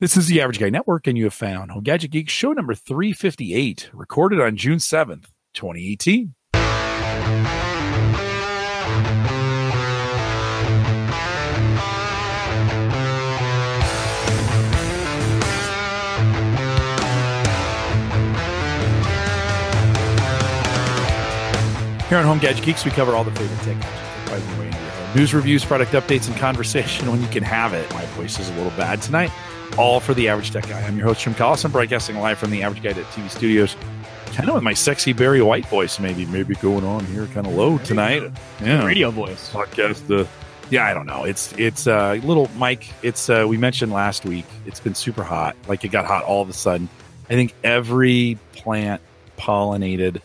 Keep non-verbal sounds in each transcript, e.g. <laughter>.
This is the Average Guy Network, and you have found Home Gadget Geek show number 358, recorded on June 7th, 2018. Here on Home Gadget Geeks, we cover all the favorite tech gadgets. News reviews, product updates, and conversation when you can have it. My voice is a little bad tonight. All for the Average Tech Guy. I'm your host, Jim Collison, broadcasting live from the Average Guy at TV studios. Kind of with my sexy Barry White voice, maybe, maybe going on here, kind of low tonight. Yeah, radio voice. Podcast. The yeah, I don't know. It's it's a uh, little Mike. It's uh, we mentioned last week. It's been super hot. Like it got hot all of a sudden. I think every plant pollinated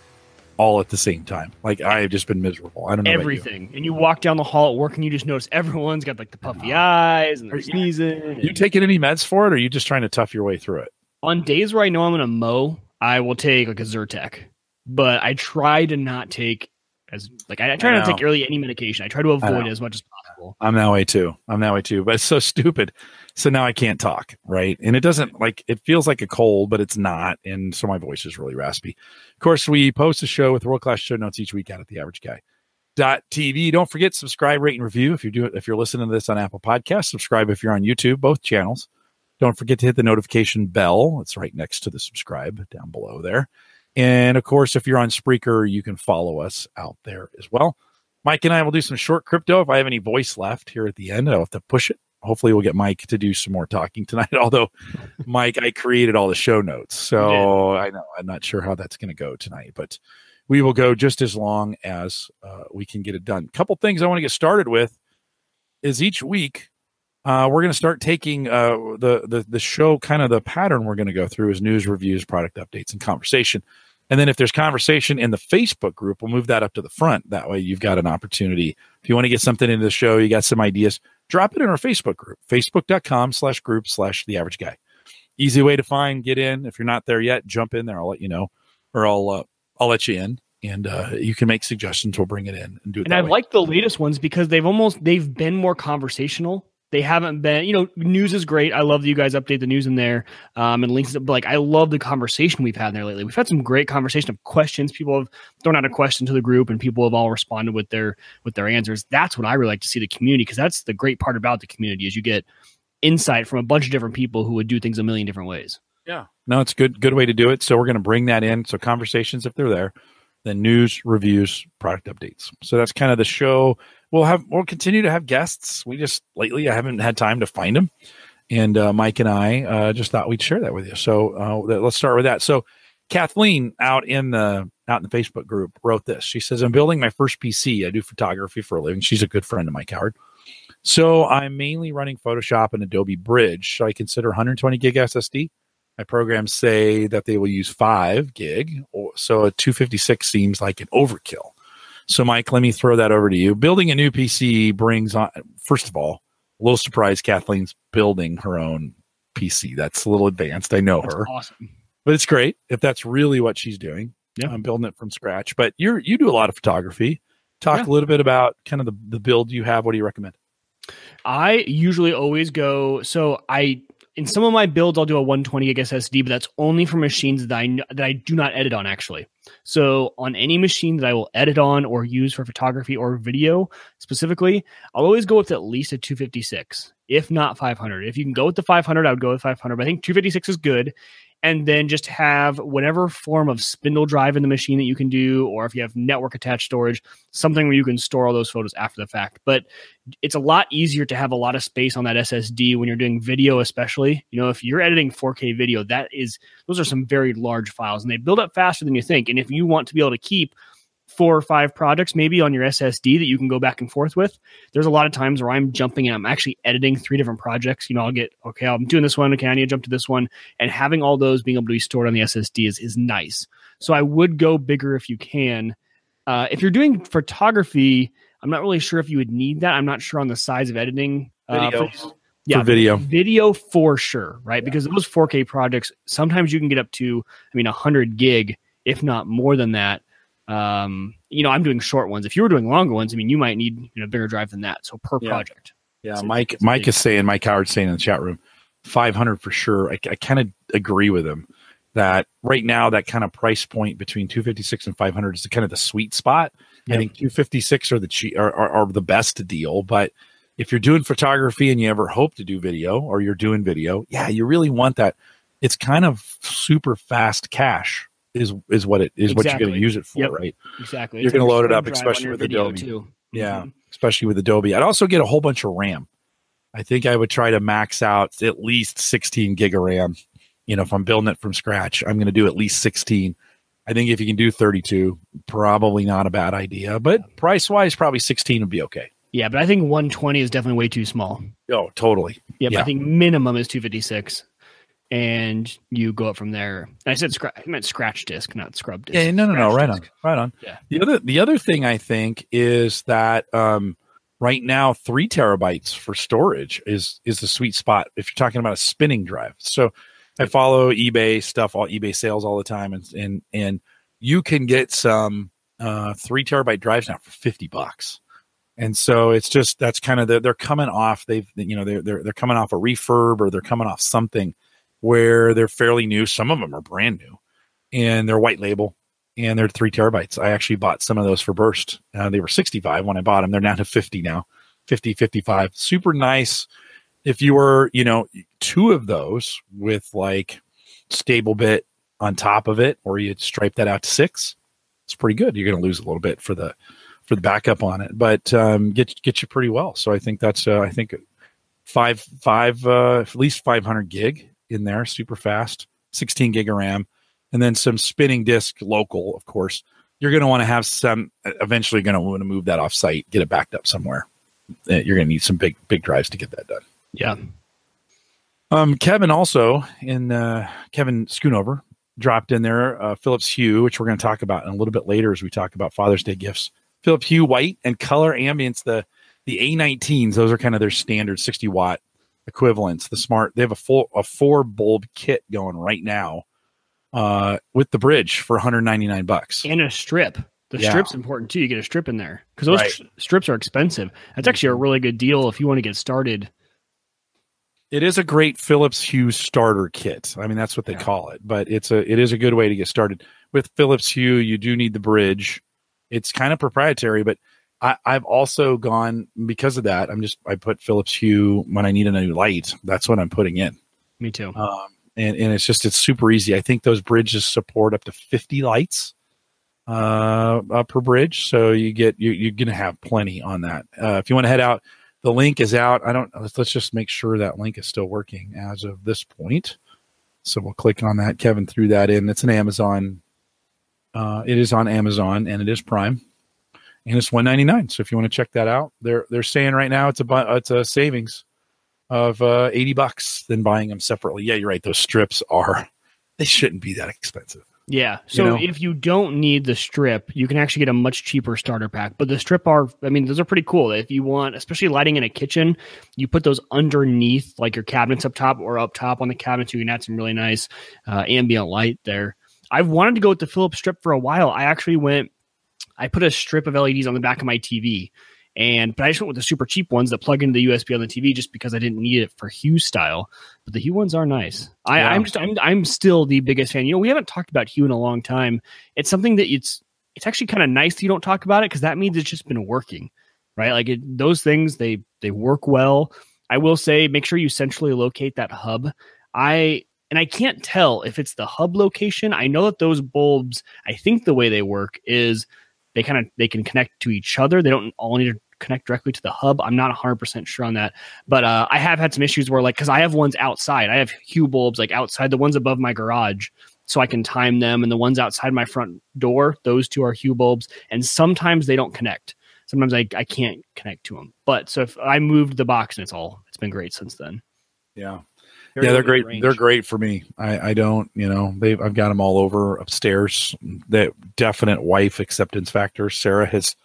all at the same time. Like I have just been miserable. I don't know everything. And you walk down the hall at work and you just notice everyone's got like the puffy uh-huh. eyes and they're sneezing. Are you taking any meds for it, or are you just trying to tough your way through it? On days where I know I'm going to mow, I will take like a Zyrtec, but I try to not take as like I, I try I not to take really any medication. I try to avoid as much as possible. I'm that way too. I'm that way too. But it's so <laughs> stupid. So now I can't talk, right? And it doesn't like it feels like a cold, but it's not. And so my voice is really raspy. Of course, we post a show with world class show notes each week out at the average guy. Dot TV. Don't forget subscribe, rate, and review if you do if you're listening to this on Apple Podcasts. Subscribe if you're on YouTube, both channels. Don't forget to hit the notification bell. It's right next to the subscribe down below there. And of course, if you're on Spreaker, you can follow us out there as well. Mike and I will do some short crypto. If I have any voice left here at the end, I'll have to push it hopefully we'll get Mike to do some more talking tonight. <laughs> Although, Mike, I created all the show notes, so I know I'm not sure how that's going to go tonight, but we will go just as long as uh, we can get it done. A couple things I want to get started with is each week uh, we're going to start taking uh, the, the the show kind of the pattern we're going to go through is news, reviews, product updates, and conversation. And then if there's conversation in the Facebook group, we'll move that up to the front. That way you've got an opportunity. If you want to get something into the show, you got some ideas, drop it in our Facebook group, facebook.com slash group slash the average guy. Easy way to find, get in. If you're not there yet, jump in there. I'll let you know, or I'll, uh, I'll let you in and uh, you can make suggestions. We'll bring it in and do it. And I like the latest ones because they've almost, they've been more conversational they haven't been, you know, news is great. I love that you guys update the news in there um, and links. But like, I love the conversation we've had in there lately. We've had some great conversation of questions. People have thrown out a question to the group, and people have all responded with their with their answers. That's what I really like to see the community because that's the great part about the community is you get insight from a bunch of different people who would do things a million different ways. Yeah, no, it's good good way to do it. So we're going to bring that in. So conversations if they're there, then news, reviews, product updates. So that's kind of the show we'll have we'll continue to have guests. We just lately I haven't had time to find them, and uh, Mike and I uh, just thought we'd share that with you. So uh, let's start with that. So Kathleen out in the out in the Facebook group wrote this. She says, "I'm building my first PC. I do photography for a living. She's a good friend of Mike Howard." So I'm mainly running Photoshop and Adobe Bridge. Should I consider 120 gig SSD? My programs say that they will use five gig, so a 256 seems like an overkill. So, Mike, let me throw that over to you. Building a new PC brings on, first of all, a little surprise. Kathleen's building her own PC. That's a little advanced. I know that's her. Awesome. But it's great if that's really what she's doing. Yeah. I'm building it from scratch. But you're you do a lot of photography. Talk yeah. a little bit about kind of the, the build you have. What do you recommend? I usually always go so I in some of my builds I'll do a 120 gig SSD, but that's only for machines that I that I do not edit on actually. So on any machine that I will edit on or use for photography or video specifically, I'll always go with at least a 256, if not 500. If you can go with the 500, I would go with 500. But I think 256 is good and then just have whatever form of spindle drive in the machine that you can do, or if you have network attached storage, something where you can store all those photos after the fact. But it's a lot easier to have a lot of space on that SSD when you're doing video, especially. You know, if you're editing 4K video, that is those are some very large files and they build up faster than you think. And if you want to be able to keep four or five projects maybe on your SSD that you can go back and forth with. There's a lot of times where I'm jumping and I'm actually editing three different projects. You know, I'll get, okay, I'm doing this one. Okay, I need to jump to this one. And having all those being able to be stored on the SSD is, is nice. So I would go bigger if you can. Uh, if you're doing photography, I'm not really sure if you would need that. I'm not sure on the size of editing. Uh, video. For, yeah, for video. Video for sure, right? Yeah. Because those 4K projects, sometimes you can get up to, I mean, 100 gig, if not more than that um, you know, I'm doing short ones. If you were doing longer ones, I mean, you might need you know bigger drive than that. So per yeah. project. Yeah, so Mike. Mike is saying. Mike Howard saying in the chat room, 500 for sure. I, I kind of agree with him that right now that kind of price point between 256 and 500 is the, kind of the sweet spot. Yep. I think 256 are the cheap are, are, are the best deal, but if you're doing photography and you ever hope to do video or you're doing video, yeah, you really want that. It's kind of super fast cache is is what it is what you're going to use it for, Yep. right? Exactly. You're gonna load it up, screen drive on especially with Adobe. too. Yeah, Mhm. especially with Adobe. I'd also get a whole bunch of RAM. I think I would try to max out at least 16 gig of RAM. You know, if I'm building it from scratch, I'm going to do at least 16. I think if you can do 32, probably not a bad idea. But price wise, probably 16 would be okay. Yeah, but I think 120 is definitely way too small. Oh, totally. Yep, Yeah. I think minimum is 256, and you go up from there. And I said scra- I meant scratch disc, not scrub disc. Yeah, no, no, no, right on, right on. Yeah. The other, the other thing I think is that um, right now, three terabytes for storage is is the sweet spot if you're talking about a spinning drive. So I follow eBay stuff, all eBay sales all the time, and and and you can get some uh, three terabyte drives now for fifty bucks. And so it's just that's kind of the, they're coming off. They've you know they're they're they're coming off a refurb or they're coming off something where they're fairly new. Some of them are brand new, and they're white label and they're three terabytes. I actually bought some of those for Burst. Uh, they were 65 when I bought them. They're down to 50 now, 50, 55. Super nice. If you were, you know, two of those with like StableBit on top of it, or you stripe that out to six, it's pretty good. You're going to lose a little bit for the for the backup on it, but um, get get you pretty well. So I think that's uh, I think five five uh, at least 500 gig in there, super fast, 16 gig of RAM and then some spinning disk local, of course. You're going to want to have some. Eventually, going to want to move that off site, get it backed up somewhere. Uh, You're going to need some big big drives to get that done. Yeah. Um, Kevin also in uh, Kevin Schoonover dropped in there uh, Philips Hue, which we're going to talk about in a little bit later as we talk about Father's Day gifts. Philips Hue white and color ambience. The the A19s, those are kind of their standard 60 watt equivalents. The smart, they have a full a four bulb kit going right now uh, with the bridge for 199 bucks. And a strip. The Yeah. strip's important too. You get a strip in there because those Right. stri- strips are expensive. That's actually a really good deal if you want to get started. It is a great Philips Hue starter kit. I mean, that's what they Yeah. call it, but it's a it is a good way to get started. With Philips Hue, you do need the bridge. It's kind of proprietary, but I, I've also gone because of that. I'm just I put Philips Hue when I need a new light. That's what I'm putting in, Me too. um, and and it's just it's super easy. I think those bridges support up to 50 lights uh, uh per bridge, so you get you, you're gonna have plenty on that. Uh, if you want to head out, the link is out. I don't. Let's, let's just make sure that link is still working as of this point. So we'll click on that. Kevin threw that in. It's an Amazon. Uh, it is on Amazon and it is Prime, and it's one ninety nine. So if you want to check that out, they're they're saying right now it's a it's a savings of uh, eighty bucks than buying them separately. Yeah, you're right. Those strips are <laughs> they shouldn't be that expensive. Yeah. So know? if you don't need the strip, you can actually get a much cheaper starter pack. But the strip are, I mean, those are pretty cool. If you want, especially lighting in a kitchen, you put those underneath like your cabinets up top or up top on the cabinets. You can add some really nice uh, ambient light there. I've wanted to go with the Philips strip for a while. I actually went, I put a strip of LEDs on the back of my TV. And but I just went with the super cheap ones that plug into the USB on the TV just because I didn't need it for Hue style. But the Hue ones are nice. I, Yeah. I'm just I'm I'm still the biggest fan. You know, we haven't talked about Hue in a long time. It's something that it's it's actually kind of nice that you don't talk about it because that means it's just been working, right? Like it, those things they they work well. I will say, make sure you centrally locate that hub. I and I can't tell if it's the hub location. I know that those bulbs. I think the way they work is they kind of they can connect to each other. They don't all need to connect directly to the hub. I'm not 100% sure on that. But uh, I have had some issues where like cuz I have ones outside. I have hue bulbs like outside the ones above my garage so I can time them and the ones outside my front door, those two are hue bulbs and sometimes they don't connect. Sometimes I, I can't connect to them. But so if I moved the box and it's all it's been great since then. Yeah. Yeah, they're great. range. They're great for me. I, I don't, you know, they I've got them all over upstairs. That definite wife acceptance factor. Sarah has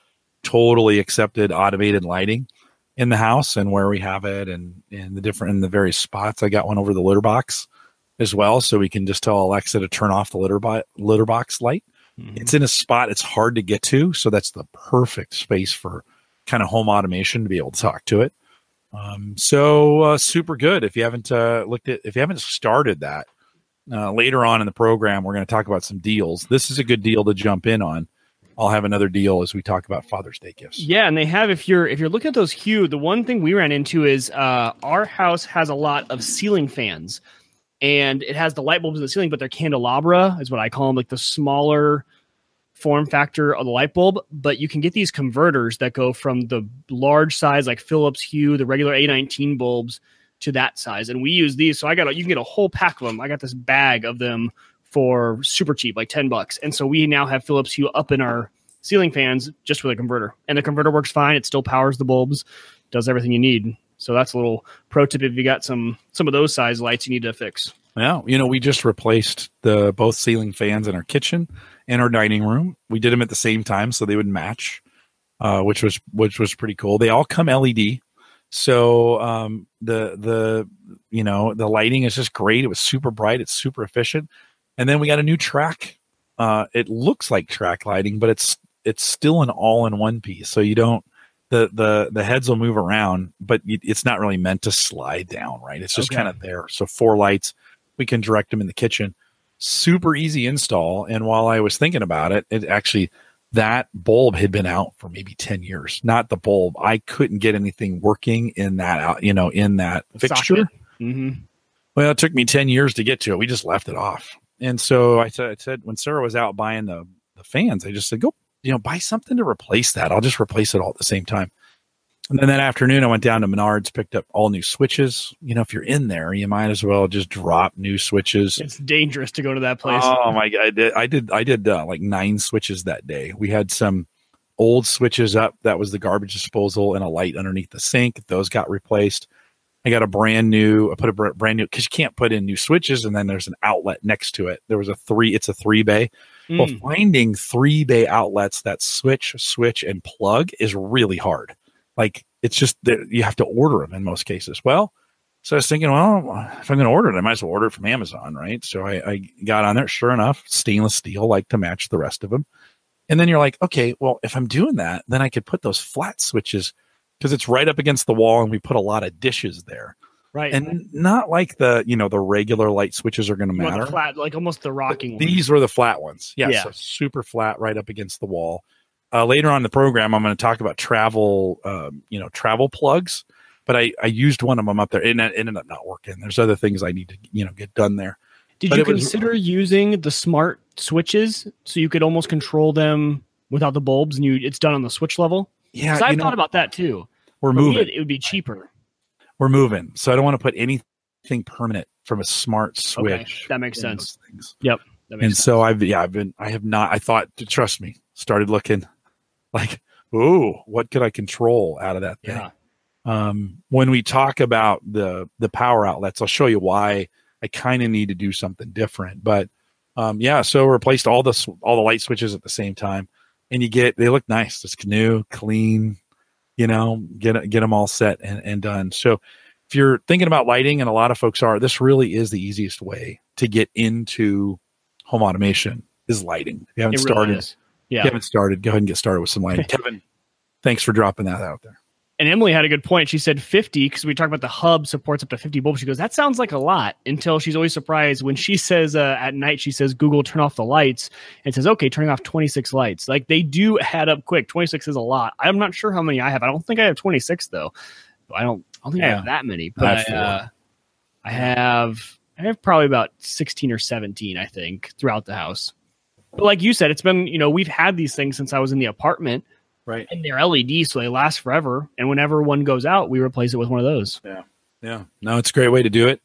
totally accepted automated lighting in the house and where we have it and in the different in the various spots. I got one over the litter box as well, so we can just tell Alexa to turn off the litter bo- litter box light. Mhm. It's in a spot it's hard to get to, so that's the perfect space for kind of home automation to be able to talk to it. Um, so uh, super good. If you haven't uh, looked at, if you haven't started that, uh, later on in the program, we're going to talk about some deals. This is a good deal to jump in on. I'll have another deal as we talk about Father's Day gifts. Yeah, and they have if you're if you're looking at those Hue, the one thing we ran into is uh, our house has a lot of ceiling fans, and it has the light bulbs in the ceiling, but they're candelabra is what I call them, like the smaller form factor of the light bulb. But you can get these converters that go from the large size, like Philips Hue, the regular A19 bulbs, to that size, and we use these. So I got a, you can get a whole pack of them. I got this bag of them for super cheap, like 10 bucks. And so we now have Philips Hue up in our ceiling fans just with a converter. And the converter works fine. It still powers the bulbs, does everything you need. So that's a little pro tip if you got some some of those size lights you need to fix. Yeah, you know, we just replaced the both ceiling fans in our kitchen and our dining room. We did them at the same time so they would match, uh, which was which was pretty cool. They all come LED, so um, the the you know the lighting is just great. It was super bright. It's super efficient. And then we got a new track. Uh, it looks like track lighting, but it's it's still an all-in-one piece. So you don't the the the heads will move around, but it's not really meant to slide down, right? It's just okay. kind of there. So four lights, we can direct them in the kitchen. Super easy install. And while I was thinking about it, it actually that bulb had been out for maybe 10 years not the bulb i couldn't get anything working in that out you know in that fixture mm-hmm. well it took me 10 years to get to it we just left it off and so I said, I said when Sarah was out buying the, the fans, I just said, go, you know, buy something to replace that. I'll just replace it all at the same time. And then that afternoon, I went down to Menards, picked up all new switches. You know, if you're in there, you might as well just drop new switches. It's dangerous to go to that place. Oh my god, I did, I did, I did uh, like nine switches that day. We had some old switches up. That was the garbage disposal and a light underneath the sink. Those got replaced. I got a brand new, I put a brand new, because you can't put in new switches and then there's an outlet next to it. There was a three, it's a three bay. Mm. Well, finding three bay outlets that switch, switch, and plug is really hard. Like it's just that you have to order them in most cases. Well, so I was thinking, well, if I'm going to order it, I might as well order it from Amazon, right? So I, I got on there. Sure enough, stainless steel, like to match the rest of them. And then you're like, okay, well, if I'm doing that, then I could put those flat switches because it's right up against the wall and we put a lot of dishes there. Right. And not like the, you know, the regular light switches are going to matter. Flat, like almost the rocking These were the flat ones. Yeah, yeah. So super flat right up against the wall. Uh, later on in the program, I'm going to talk about travel, um, you know, travel plugs. But I, I used one of them up there and it ended up not working. There's other things I need to, you know, get done there. Did but you consider was, using the smart switches so you could almost control them without the bulbs and you it's done on the switch level? Yeah, I thought about that too. We're moving. it would be cheaper. We're moving, so I don't want to put anything permanent from a smart switch. Okay, that makes sense. Yep. and sense. so I've yeah I've been I have not I thought trust me started looking <laughs> like ooh what could I control out of that thing. Yeah. Um, when we talk about the the power outlets, I'll show you why I kind of need to do something different. But um, yeah, so replaced all the all the light switches at the same time, and you get they look nice. This canoe clean, you know, get get them all set and, and done. So if you're thinking about lighting, and a lot of folks are, this really is the easiest way to get into home automation is lighting. If you haven't really started, is. Yeah, haven't started, go ahead and get started with some lighting. <laughs> Kevin, thanks for dropping that out there and Emily had a good point. She said 50 because we talked about the hub supports up to 50 bulbs. She goes, that sounds like a lot until she's always surprised when she says uh, at night, she says, Google, turn off the lights and says, okay, turning off 26 lights. Like they do add up quick. 26 is a lot. I'm not sure how many I have. I don't think I have 26 though. I don't, I don't think yeah. I have that many, but I, uh, I have, I have probably about 16 or 17, I think, throughout the house. But like you said, it's been, you know, we've had these things since I was in the apartment Right. And they're LED, so they last forever. And whenever one goes out, we replace it with one of those. Yeah. Yeah. No, it's a great way to do it.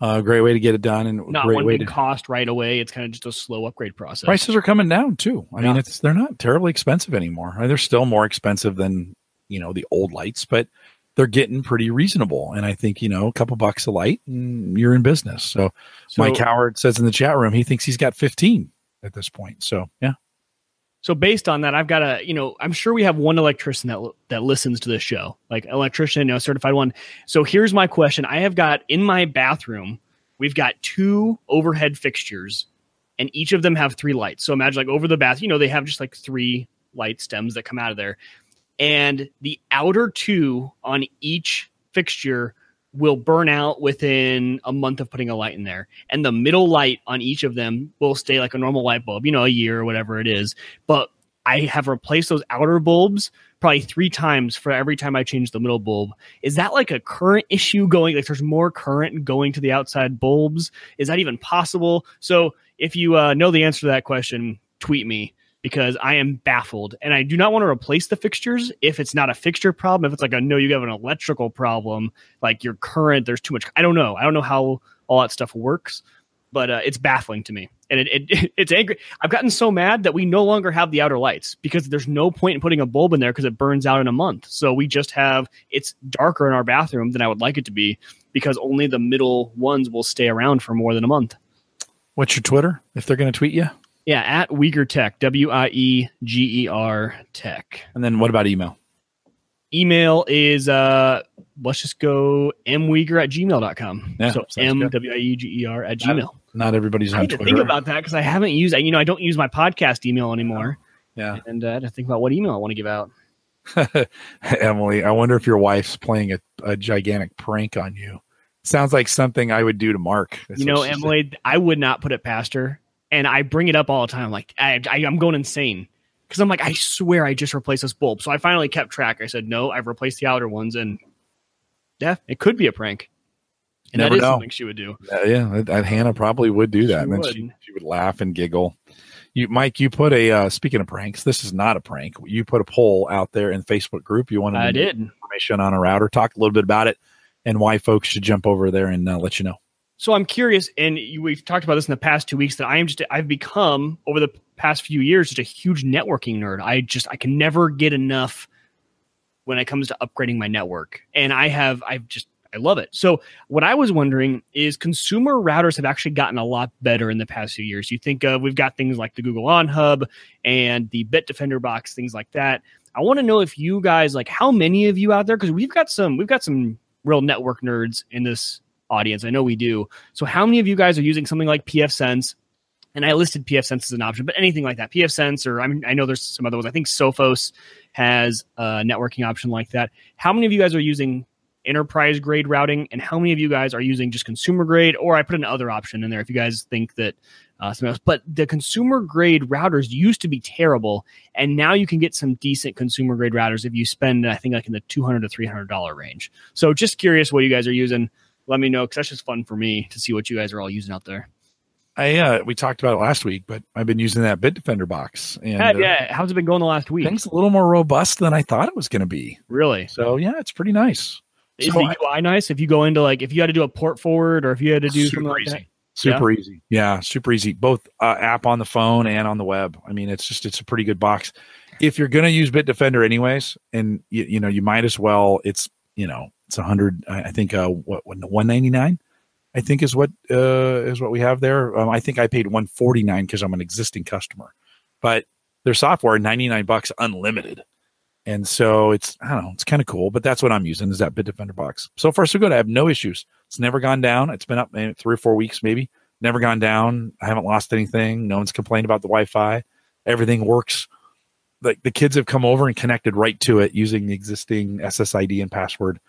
A uh, great way to get it done, and not great one way big to cost right away. It's kind of just a slow upgrade process. Prices are coming down too. I yeah. mean, it's they're not terribly expensive anymore. I mean, they're still more expensive than you know the old lights, but they're getting pretty reasonable. And I think you know a couple bucks a light, and you're in business. So, so Mike Howard says in the chat room he thinks he's got 15 at this point. So yeah, so based on that, I've got a, you know, I'm sure we have one electrician that that listens to this show, like electrician, you know, certified one. So here's my question: I have got in my bathroom, we've got two overhead fixtures, and each of them have three lights. So imagine like over the bath, you know, they have just like three light stems that come out of there, and the outer two on each fixture will burn out within a month of putting a light in there. And the middle light on each of them will stay like a normal light bulb, you know, a year or whatever it is. But I have replaced those outer bulbs probably three times for every time I change the middle bulb. Is that like a current issue going? Like there's more current going to the outside bulbs? Is that even possible? So if you uh, know the answer to that question, tweet me because I am baffled and I do not want to replace the fixtures if it's not a fixture problem. If it's like a no, you have an electrical problem, like your current, there's too much. I don't know. I don't know how all that stuff works, but uh, it's baffling to me. And it, it <laughs> it's angry. I've gotten so mad that we no longer have the outer lights because there's no point in putting a bulb in there because it burns out in a month. So we just have it's darker in our bathroom than I would like it to be because only the middle ones will stay around for more than a month. What's your Twitter if they're going to tweet you? Yeah, at Wieger Tech, W I E G E R Tech. And then what about email? Email is uh let's just go mwieger at gmail.com. Yeah, so M. W I E G E R at gmail. Not everybody's I on had to Twitter. think about that because I haven't used you know, I don't use my podcast email anymore. yeah. And uh, I had to think about what email I want to give out. <laughs> Emily, I wonder if your wife's playing a, a gigantic prank on you. Sounds like something I would do to Mark. That's you know, she said. Emily, I would not put it past her. And I bring it up all the time. Like, I, I, I'm going insane. Because I'm like, I swear I just replaced this bulb. So I finally kept track. I said, no, I've replaced the outer ones. And yeah, it could be a prank. And Never that is know. something she would do. Uh, yeah, that- Hannah probably would do that. She and then would. she, she would laugh and giggle. You, Mike, you put a uh, speaking of pranks. This is not a prank. You put a poll out there in the Facebook group. You wanted I did. information on a router. Talk a little bit about it and why folks should jump over there and uh, let you know. So I'm curious, and we've talked about this in the past two weeks that I am just I've become over the past few years just a huge networking nerd. I just I can never get enough when it comes to upgrading my network, and I have I've just I love it. So what I was wondering is consumer routers have actually gotten a lot better in the past few years. You think of we've got things like the Google On Hub and the Bitdefender box, things like that. I want to know if you guys like how many of you out there because we've got some we've got some real network nerds in this audience. I know we do. So how many of you guys are using something like PFSense? And I listed PFSense as an option, but anything like that, PFSense, or I mean, I know there's some other ones. I think Sophos has a networking option like that. How many of you guys are using enterprise grade routing, and how many of you guys are using just consumer grade? Or I put another option in there if you guys think that uh, something else. But the consumer grade routers used to be terrible, and now you can get some decent consumer grade routers if you spend, I think, like in the two hundred to three hundred dollar range. So just curious what you guys are using. Let me know because that's just fun for me to see what you guys are all using out there. I uh, we talked about it last week, but I've been using that Bitdefender box, and Yeah, uh, yeah. How's it been going the last week? things a little more robust than I thought it was going to be. Really? So yeah, it's pretty nice. Is So the UI nice? If you go into like, if you had to do a port forward or if you had to do Super something like easy. that? Super easy. Yeah, super easy. Both uh, app on the phone and on the web. I mean, it's just it's a pretty good box. If you're going to use Bitdefender anyways, and you, you know, you might as well. It's you know, it's a hundred. I think uh, what one ninety nine. I think is what uh, is what we have there. Um, I think I paid one forty nine because I'm an existing customer, but their software ninety nine bucks unlimited, and so it's I don't know, it's kind of cool. But that's what I'm using is that Bitdefender box. So far so good. I have no issues. It's never gone down. It's been up maybe three or four weeks, maybe. Never gone down. I haven't lost anything. No one's complained about the Wi-Fi. Everything works. Like the kids have come over and connected right to it using the existing SSID and password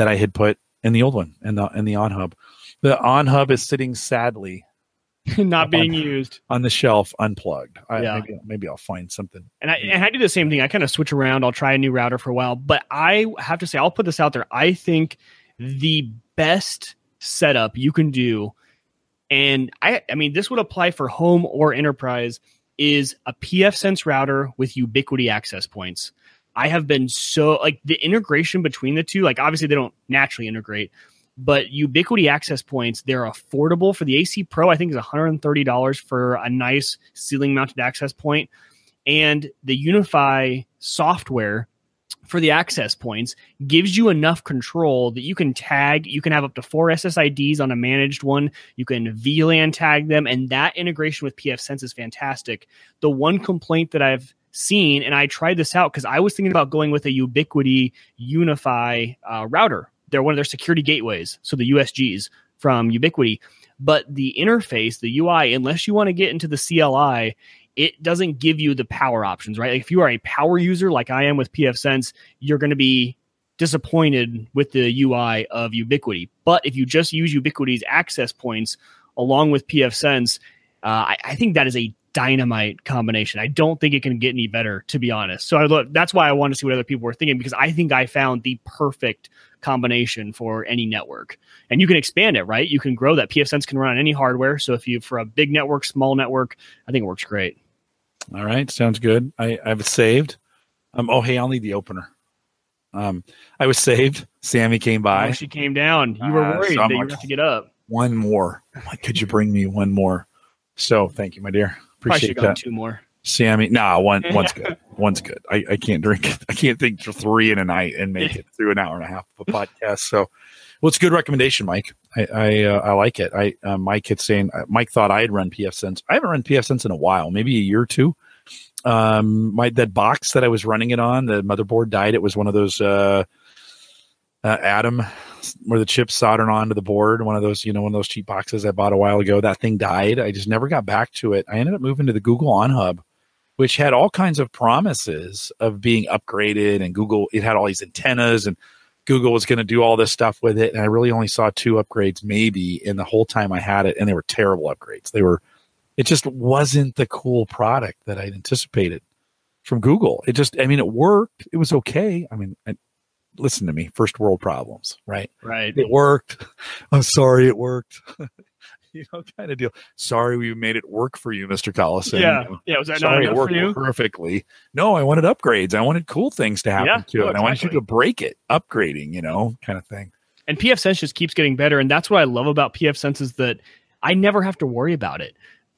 that I had put in the old one and the in the on hub. The on hub is sitting sadly <laughs> Not being used. on the shelf unplugged. I, Yeah. maybe, maybe I'll find something. And I, and I do the same thing. I kind of switch around. I'll try a new router for a while, but I have to say, I'll put this out there. I think the best setup you can do, and I, I mean, this would apply for home or enterprise, is a PFSense router with Ubiquiti access points. I have been so like the integration between the two, like obviously they don't naturally integrate, but Ubiquiti access points, they're affordable for the AC Pro. I think is $130 for a nice ceiling mounted access point and the UniFi software for the access points gives you enough control that you can tag, you can have up to four SSIDs on a managed one, you can VLAN tag them, and that integration with PFSense is fantastic. The one complaint that I've seen, and I tried this out because I was thinking about going with a Ubiquiti UniFi uh, router. They're one of their security gateways, so the USGs from Ubiquiti. But the interface, the UI, unless you want to get into the CLI, it doesn't give you the power options, right? Like if you are a power user like I am with PFSense, you're going to be disappointed with the UI of Ubiquiti. But if you just use Ubiquiti's access points along with pfSense, uh, I, I, think that is a dynamite combination. I don't think it can get any better, to be honest. So I look, that's why I want to see what other people were thinking because I think I found the perfect combination for any network. And you can expand it, right? You can grow that. pfSense can run on any hardware. So if you for a big network, small network, I think it works great. All right, sounds good. I, I have it saved. Um, oh hey, I'll need the opener. Um, I was saved. Sammy came by. Oh, she came down. You were uh, worried uh, so that you have to get up. One more. Like, could you bring me one more? So thank you, my dear. Appreciate that. Two more. Sammy, nah, one <laughs> one's good. One's good. I, I can't drink. I can't think for three in a night and make it through an hour and a half of a podcast. So, well, it's a good recommendation, Mike. I I, uh, I like it. I uh, Mike had saying uh, Mike thought I had run pfSense. I haven't run pfSense in a while, maybe a year or two um my that box that i was running it on the motherboard died it was one of those uh, uh atom where the chips soldered onto the board one of those you know one of those cheap boxes i bought a while ago that thing died i just never got back to it i ended up moving to the google on hub which had all kinds of promises of being upgraded and google it had all these antennas and google was going to do all this stuff with it and i really only saw two upgrades maybe in the whole time i had it and they were terrible upgrades they were it just wasn't the cool product that I'd anticipated from Google. It just, I mean, it worked. It was okay. I mean, I, listen to me, first world problems, right? Right. It worked. <laughs> I'm sorry it worked. <laughs> you know, kind of deal. Sorry we made it work for you, Mr. Collison. Yeah. Yeah. Was that sorry it worked for you? perfectly? No, I wanted upgrades. I wanted cool things to happen yeah, to it. Exactly. I wanted you to break it, upgrading, you know, kind of thing. And PF Sense just keeps getting better. And that's what I love about PF Sense is that I never have to worry about it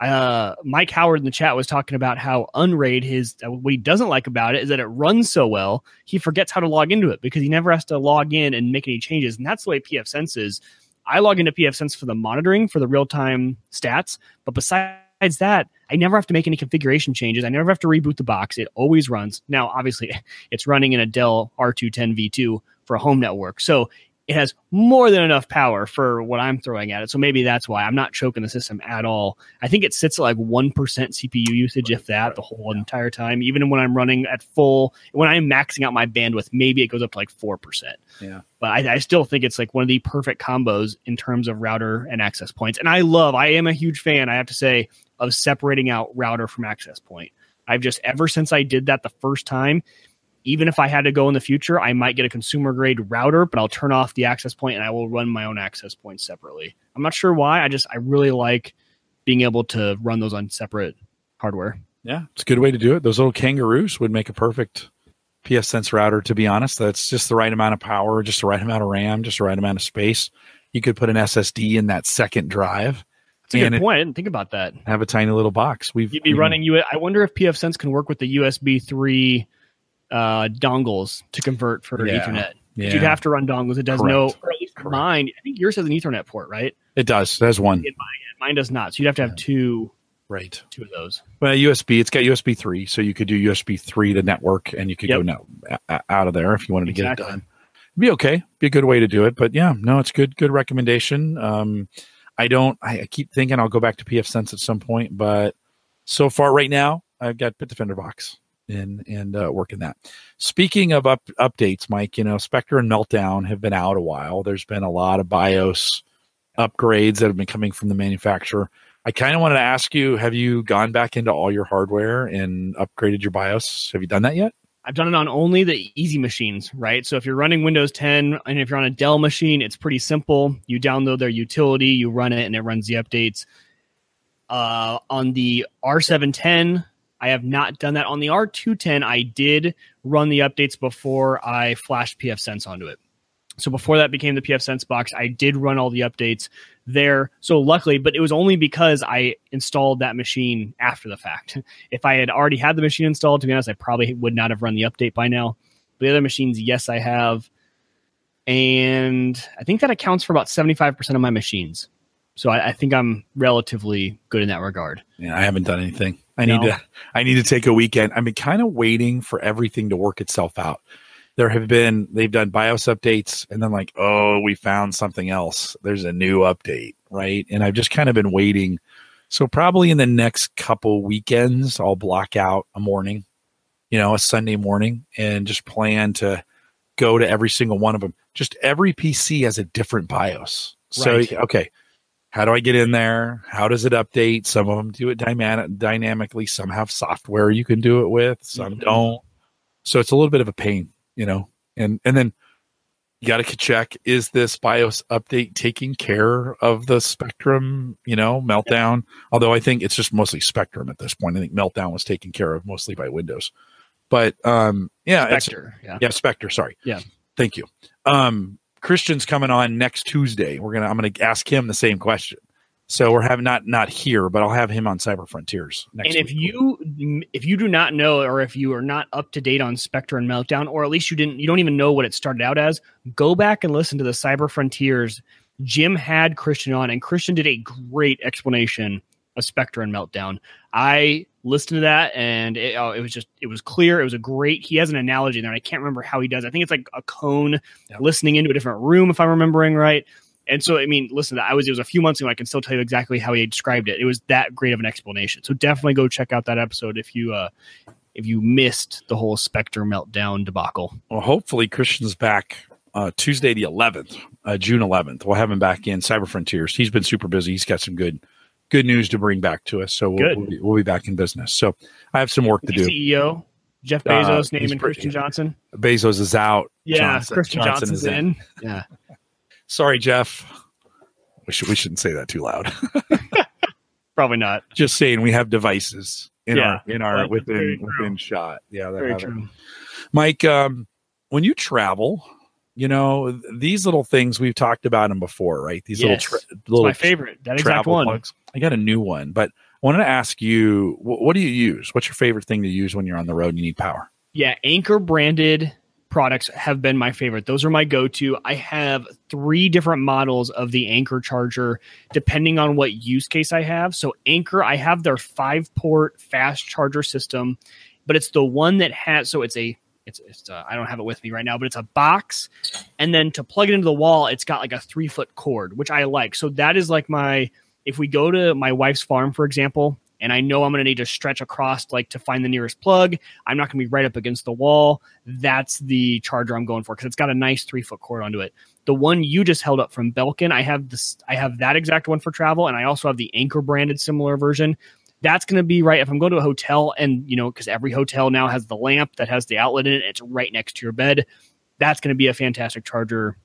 uh, Mike Howard in the chat was talking about how Unraid his uh, what he doesn't like about it is that it runs so well he forgets how to log into it because he never has to log in and make any changes, and that's the way pfSense is. I log into pfSense for the monitoring for the real time stats, but besides that, I never have to make any configuration changes. I never have to reboot the box. It always runs. Now, obviously, <laughs> it's running in a Dell R210 V2 for a home network, so it has more than enough power for what I'm throwing at it. So maybe that's why I'm not choking the system at all. I think it sits at like 1% CPU usage, if that, the whole entire time. Even when I'm running at full, when I'm maxing out my bandwidth, maybe it goes up to like 4%. Yeah. But I, I still think it's like one of the perfect combos in terms of router and access points. And I love, I am a huge fan, I have to say, of separating out router from access point. I've just, ever since I did that the first time, even if I had to go in the future, I might get a consumer grade router, but I'll turn off the access point and I will run my own access point separately. I'm not sure why. I just I really like being able to run those on separate hardware. Yeah, it's a good way to do it. Those little kangaroos would make a perfect PF Sense router. To be honest, that's just the right amount of power, just the right amount of RAM, just the right amount of space. You could put an SSD in that second drive. That's a good point. I didn't think about that. Have a tiny little box. We've you'd be running you. I wonder if PF Sense can work with the USB three uh, dongles to convert for yeah. Ethernet. Yeah. You'd have to run dongles. It does Correct. no, or at least Correct. mine. I think yours has an Ethernet port, right? It does. There's one. Mine, mine, does not. So you'd have to have two. Right. Two of those. Well, USB. It's got USB three, so you could do USB three to network, and you could yep. go now out of there if you wanted exactly. to get it done. It'd be okay. Be a good way to do it. But yeah, no, it's good. Good recommendation. Um, I don't. I, I keep thinking I'll go back to PF Sense at some point, but so far right now, I've got Bitdefender box and and uh, working that. Speaking of up, updates, Mike, you know Spectre and Meltdown have been out a while. There's been a lot of BIOS upgrades that have been coming from the manufacturer. I kind of wanted to ask you: Have you gone back into all your hardware and upgraded your BIOS? Have you done that yet? I've done it on only the easy machines, right? So if you're running Windows 10 and if you're on a Dell machine, it's pretty simple. You download their utility, you run it, and it runs the updates. Uh, on the R710, I have not done that on the R210. I did run the updates before I flashed PF Sense onto it. So before that became the PF Sense box, I did run all the updates there. So luckily, but it was only because I installed that machine after the fact. <laughs> If I had already had the machine installed, to be honest, I probably would not have run the update by now. But the other machines, yes, I have. And I think that accounts for about 75% of my machines. So I, I think I'm relatively good in that regard. Yeah, I haven't done anything. I need no. to I need to take a weekend. I've been kind of waiting for everything to work itself out. There have been they've done BIOS updates and then like, oh, we found something else. There's a new update, right? And I've just kind of been waiting. So probably in the next couple weekends, I'll block out a morning, you know, a Sunday morning and just plan to go to every single one of them. Just every PC has a different BIOS. So Right. okay, how do I get in there? How does it update? Some of them do it dyna- dynamically. Some have software you can do it with. Some Mhm. don't. So it's a little bit of a pain, you know. And and then you got to check: is this BIOS update taking care of the Spectrum, you know, meltdown? Although I think it's just mostly Spectrum at this point. I think meltdown was taken care of mostly by Windows. But um, yeah, it's- Spectre. Yeah. yeah, Spectre. Sorry. Yeah. Thank you. Um, Christian's coming on next Tuesday. We're gonna. I'm gonna ask him the same question. So we're having not not here, but I'll have him on Cyber Frontiers next. And if week. you if you do not know or if you are not up to date on Spectre and Meltdown, or at least you didn't you don't even know what it started out as, go back and listen to the Cyber Frontiers. Jim had Christian on, and Christian did a great explanation of Spectre and Meltdown. I listened to that, and it, oh, it was just it was clear. It was a great. He has an analogy there, and I can't remember how he does. I think it's like a cone Yeah. listening into a different room, if I'm remembering right. And so, I mean, listen, that I was it was a few months ago. I can still tell you exactly how he described it. It was that great of an explanation. So definitely go check out that episode if you uh if you missed the whole Spectre meltdown debacle. well, hopefully Christian's back uh, Tuesday the 11th, uh, June 11th. We'll have him back in Cyber Frontiers. He's been super busy. He's got some good good news to bring back to us. So we'll, we'll, be, we'll be back in business. So I have some work to do. CEO Jeff Uh, Bezos he's naming pretty- Christian Johnson. Bezos is out. Yeah, Johnson- Christian Johnson Johnson's is in. in. Yeah, <laughs> Sorry, Jeff. We should we shouldn't say that too loud. <laughs> probably not. Just saying, we have devices in Yeah. our in our within within shot. Yeah, that Very have true. Mike, um, when you travel, you know these little things we've talked about them before, right? These Yes. little tra- It's little my favorite. That exact travel one. plugs. I got a new one, but I wanted to ask you, wh- what do you use? What's your favorite thing to use when you're on the road and you need power? Yeah, Anker branded products have been my favorite. Those are my go to. I have three different models of the Anker charger depending on what use case I have. So, Anker, I have their five port fast charger system, but it's the one that has, so it's a it's, it's uh, I don't have it with me right now, but it's a box, and then to plug it into the wall, it's got like a three foot cord, which I like. So that is like my if we go to my wife's farm, for example, and I know I'm going to need to stretch across like to find the nearest plug, I'm not going to be right up against the wall. That's the charger I'm going for because it's got a nice three foot cord onto it. The one you just held up from Belkin, I have this. I have that exact one for travel, and I also have the Anker branded similar version. That's going to be right if I'm going to a hotel, and you know, because every hotel now has the lamp that has the outlet in it. It's right next to your bed. That's going to be a fantastic charger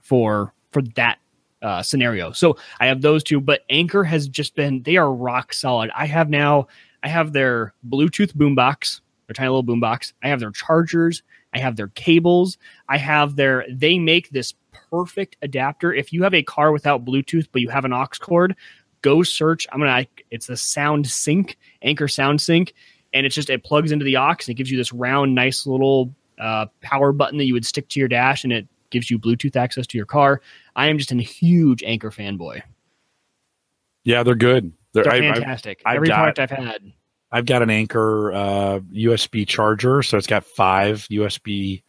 for for that uh, scenario. So I have those two, but Anker has just been they are rock solid. I have now I have their Bluetooth boombox, their tiny little boombox. I have their chargers. I have their cables. I have their they make this perfect adapter. If you have a car without Bluetooth but you have an aux cord, go search. I'm gonna it's the Sound Sync Anker Sound Sync, and it's just it plugs into the aux and it gives you this round, nice little uh, power button that you would stick to your dash, and it gives you Bluetooth access to your car. I am just a huge Anker fanboy. Yeah, they're good. They're, They're I, I've, fantastic. I've Every got- product I've had. I've got an Anker uh, USB charger, so it's got five USB,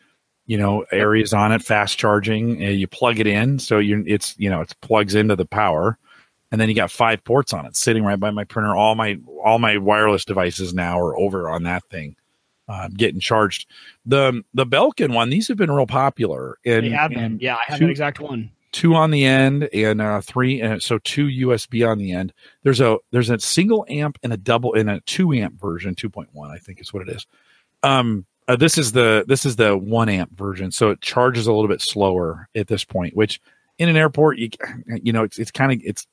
you know, areas on it, fast charging. And you plug it in, so you it's you know it plugs into the power, and then you got five ports on it, sitting right by my printer. All my all my wireless devices now are over on that thing, uh, getting charged. The the Belkin one, these have been real popular. And, They have been. and Yeah, I have two- that exact one. two on the end and uh, three and so two USB on the end. There's a there's a single amp and a double and a two amp version, two point one, I think is what it is. Um, uh, this is the this is the one amp version, so it charges a little bit slower at this point. Which in an airport, you you know it's it's kind of it's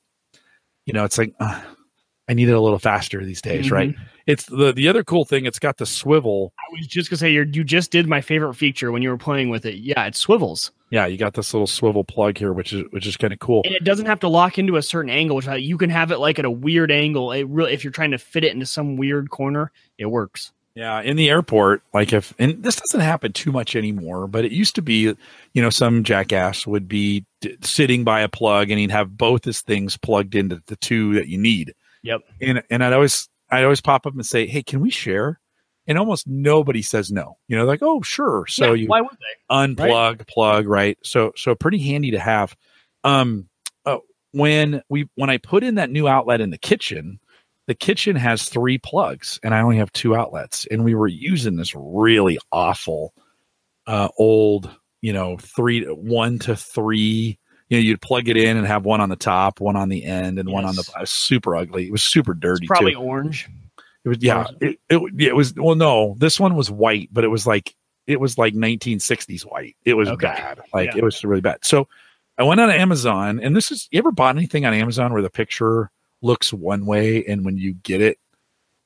you know it's like uh, I need it a little faster these days, Mhm. right? It's the the other cool thing. It's got the swivel. I was just gonna say you you just did my favorite feature when you were playing with it. Yeah, it swivels. Yeah, you got this little swivel plug here, which is which is kind of cool. and it doesn't have to lock into a certain angle. Which you can have it like at a weird angle. It really, if you're trying to fit it into some weird corner, it works. Yeah, in the airport, like if and this doesn't happen too much anymore, but it used to be, you know, some jackass would be d- sitting by a plug and he'd have both his things plugged into the two that you need. Yep. And and I'd always I'd always pop up and say, "Hey, can we share?" And almost nobody says no. You know, like, "Oh, sure." So Yeah, you why would they? unplug, plug, right? So so pretty handy to have. Um, uh, when we when I put in that new outlet in the kitchen, the kitchen has three plugs, and I only have two outlets, and we were using this really awful, uh, old you know, three, one to three. You know, you'd plug it in and have one on the top, one on the end, and one on the Yes. was super ugly. It was super dirty It's probably too. orange. It was yeah. It, it it was well no. This one was white, but it was like it was like 1960s white. It was Okay. bad. Like Yeah. it was really bad. So I went on Amazon, and this is you ever bought anything on Amazon where the picture looks one way and when you get it,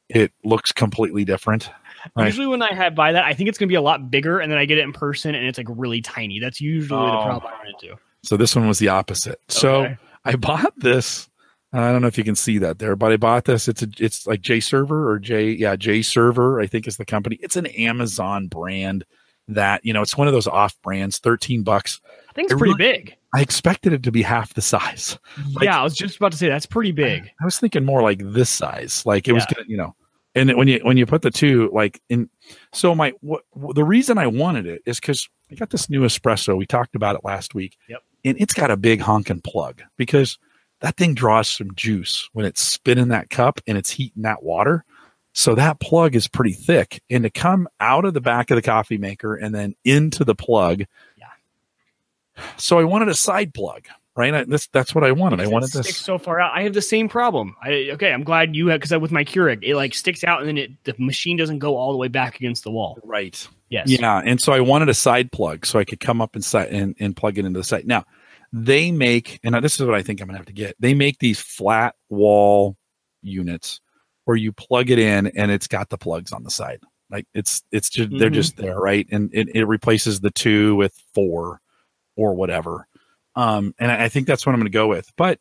it looks completely different. Right. Usually when I have buy that, I think it's gonna be a lot bigger, and then I get it in person, and it's like really tiny. That's usually the Oh. problem I run into. So this one was the opposite. So I bought this. I don't know if you can see that there, but I bought this. It's a it's like J Server or J yeah J Server I think is the company. It's an Amazon brand that you know it's one of those off brands. Thirteen bucks. I think it's I pretty really- big. I expected it to be half the size. <laughs> Like- yeah, I was just about to say that's pretty big. I was thinking more like this size. Like it was Yeah. gonna you know. And when you when you put the two like in, so my what the reason I wanted it is because I got this new espresso. We talked about it last week. Yep. And it's got a big honking plug because that thing draws some juice when it's spinning that cup and it's heating that water. So that plug is pretty thick. And to come out of the back of the coffee maker and then into the plug. So I wanted a side plug, right? I, this, that's what I wanted. I wanted sticks this. so far out. I have the same problem. I, okay, I'm glad you have because with my Keurig, it like sticks out and then it the machine doesn't go all the way back against the wall. Right. Yes. Yeah, and so I wanted a side plug so I could come up and site and, and plug it into the site. Now they make, and this is what I think I'm gonna have to get. They make these flat wall units where you plug it in and it's got the plugs on the side. Like it's it's just they're Mhm. just there, right? And it, it replaces the two with four or whatever. Um, and I I think that's what I'm gonna go with. But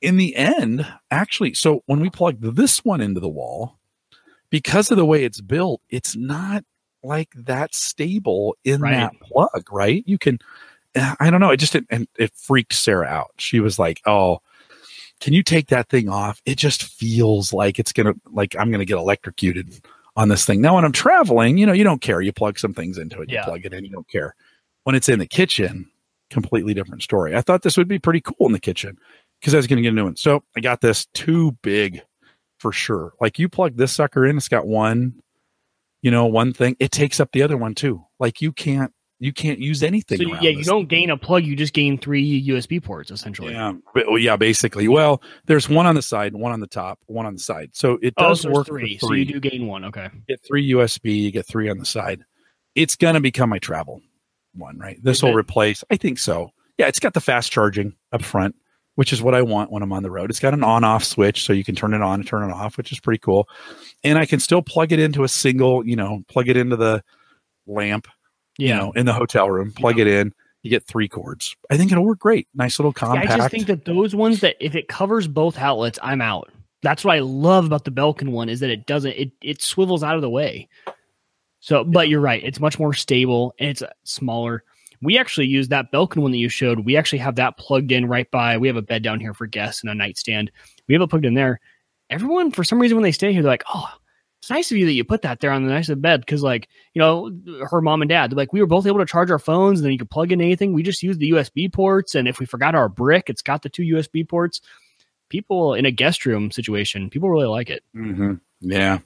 in the end, actually, so when we plug this one into the wall, because of the way it's built, it's not like that stable in Right. that plug, right? You can, I don't know. It just it, and it freaked Sarah out. She was like, "Oh, can you take that thing off? It just feels like it's gonna like I'm gonna get electrocuted on this thing." Now, when I'm traveling, you know, you don't care. You plug some things into it, you plug it in, you don't care. When it's in the kitchen, completely different story. I thought this would be pretty cool in the kitchen because I was gonna get a new one. So I got this too big for sure. Like you plug this sucker in, it's got one, you know, one thing. It takes up the other one too. Like you can't you can't use anything. So yeah, you don't gain a plug, you just gain three USB ports essentially. yeah, but, well, yeah, basically. Well, there's one on the side, one on the top, one on the side. So it Oh, does so work three. for So you do gain one. Okay. You get three USB, you get three on the side. It's gonna become my travel one, right? This will mm-hmm. replace. I think so. Yeah, it's got the fast charging up front, which is what I want when I'm on the road. It's got an on-off switch, so you can turn it on and turn it off, which is pretty cool. And I can still plug it into a single, you know, plug it into the lamp Yeah. you know, in the hotel room, plug it in, you get three cords. I think it'll work great. Nice little Yeah, compact. I just think that those ones that if it covers both outlets, I'm out. That's what I love about the Belkin one is that it doesn't it it swivels out of the way. So, but you're right, it's much more stable and it's uh, smaller. We actually use that Belkin one that you showed. We actually have that plugged in right by. We have a bed down here for guests and a nightstand. We have it plugged in there. Everyone, for some reason, when they stay here, they're like, "Oh, it's nice of you that you put that there on the nice of the bed." Because, like, you know, her mom and dad, they're like, we were both able to charge our phones, and then you could plug in anything. We just use the USB ports, and if we forgot our brick, it's got the two USB ports. People in a guest room situation, people really like it. hmm Yeah.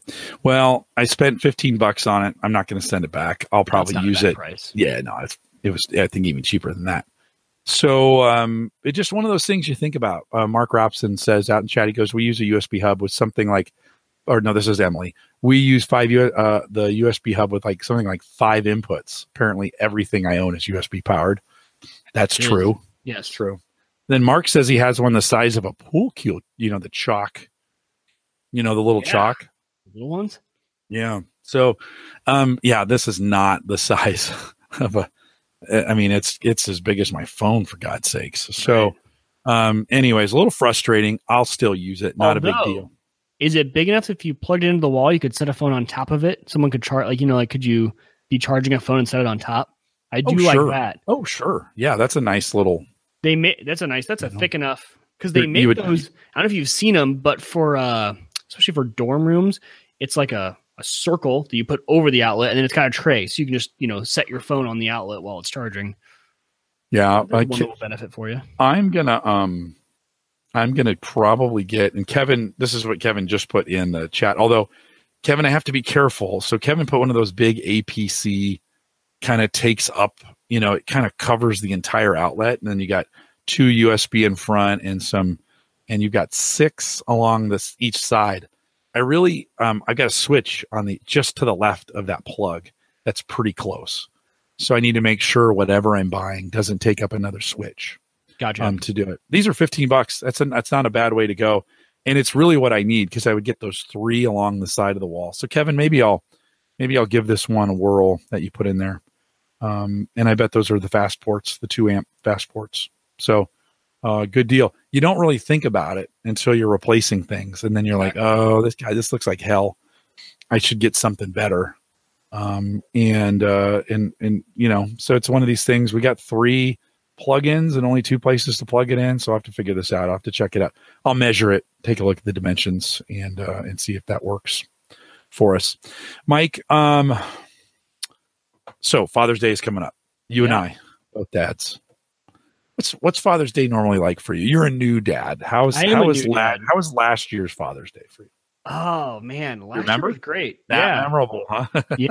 Well, I spent 15 bucks on it. I'm not going to send it back. I'll probably That's not a use it. Price. Yeah, no, it's, it was, I think, even cheaper than that. So um, it's just one of those things you think about. Uh, Mark Robson says out in chat, he goes, We use a USB hub with something like, or no, this is Emily. We use five, U- uh, the USB hub with like something like five inputs. Apparently, everything I own is USB powered. That's It is. true. Yes, True. Then Mark says he has one the size of a pool cue, you know, the chalk, you know, the little Yeah. chalk. little ones. Yeah. So, um, yeah, this is not the <laughs> size of a. I mean, it's it's as big as my phone for God's sakes. So, um, anyways, a little frustrating. I'll still use it. Not a big deal. Is it big enough if you plugged it into the wall, you could set a phone on top of it? Someone could charge, like you know, like could you be charging a phone and set it on top? I Oh, do like that. Oh, sure. Yeah, that's a nice little. They make that's a nice that's a thick enough because they make would- those. I don't know if you've seen them, but for uh especially for dorm rooms, it's like a a circle that you put over the outlet, and then it's got a tray, so you can just you know set your phone on the outlet while it's charging. Yeah, I little benefit for you. I'm gonna um I'm gonna probably get and Kevin this is what Kevin just put in the chat. Although Kevin, I have to be careful. So Kevin put one of those big APC kind of takes up you know, it kind of covers the entire outlet, and then you got two USB in front and some, and you've got six along this each side. I really, um, I got a switch on the just to the left of that plug. That's pretty close. So I need to make sure whatever I'm buying doesn't take up another switch Gotcha. um, to do it. These are 15 bucks. That's a, that's not a bad way to go. And it's really what I need because I would get those three along the side of the wall. So Kevin, maybe I'll, maybe I'll give this one a whirl that you put in there. Um, and I bet those are the fast ports, the two amp fast ports. So, uh, good deal. You don't really think about it until you're replacing things. And then you're like, oh, this guy, this looks like hell. I should get something better. Um, and, uh, and, and, you know, so it's one of these things. We got three plugins and only two places to plug it in. So I have to figure this out. I'll have to check it out. I'll measure it, take a look at the dimensions and, uh, and see if that works for us. Mike, um, so Father's Day is coming up. You and I, both dads. What's what's Father's Day normally like for you? You're a new dad. How's how was la- how was last year's Father's Day for you? oh man, last remember? year was great. That yeah, memorable, huh? <laughs> yeah.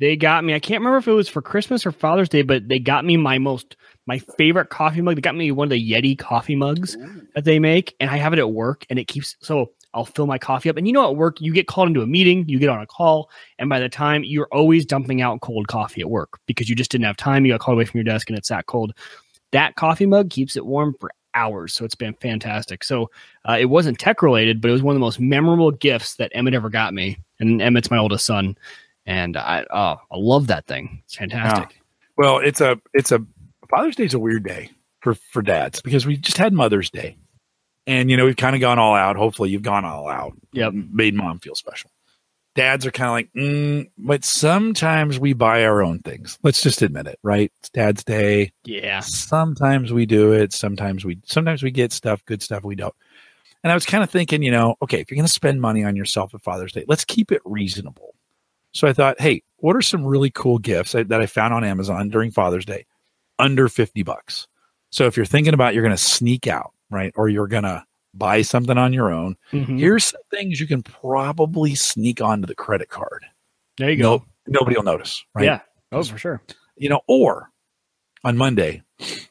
They got me. I can't remember if it was for Christmas or Father's Day, but they got me my most my favorite coffee mug. They got me one of the Yeti coffee mugs that they make, and I have it at work, and it keeps so I'll fill my coffee up. And you know, at work, you get called into a meeting, you get on a call, and by the time you're always dumping out cold coffee at work because you just didn't have time. You got called away from your desk, and it's that cold. That coffee mug keeps it warm for hours, so it's been fantastic. So uh, it wasn't tech related, but it was one of the most memorable gifts that Emmett ever got me. And Emmett's my oldest son, and I oh, I love that thing. It's fantastic. Well, it's a it's a Father's Day is a weird day for for dads because we just had Mother's Day, and you know we've kind of gone all out. Hopefully, you've gone all out. Yep. made mom feel special. Dads are kind of like, mm, but sometimes we buy our own things. Let's just admit it, right? It's Dad's Day. Yeah. Sometimes we do it. Sometimes we sometimes we get stuff, good stuff. We don't. And I was kind of thinking, you know, okay, if you're going to spend money on yourself at Father's Day, let's keep it reasonable. So I thought, hey, what are some really cool gifts that I found on Amazon during Father's Day under 50 bucks? So if you're thinking about you're going to sneak out, right? Or you're going to buy something on your own, Mhm. here's some things you can probably sneak onto the credit card. There you go. No, nobody will notice, right? Yeah. Oh, for sure. You know, or on Monday,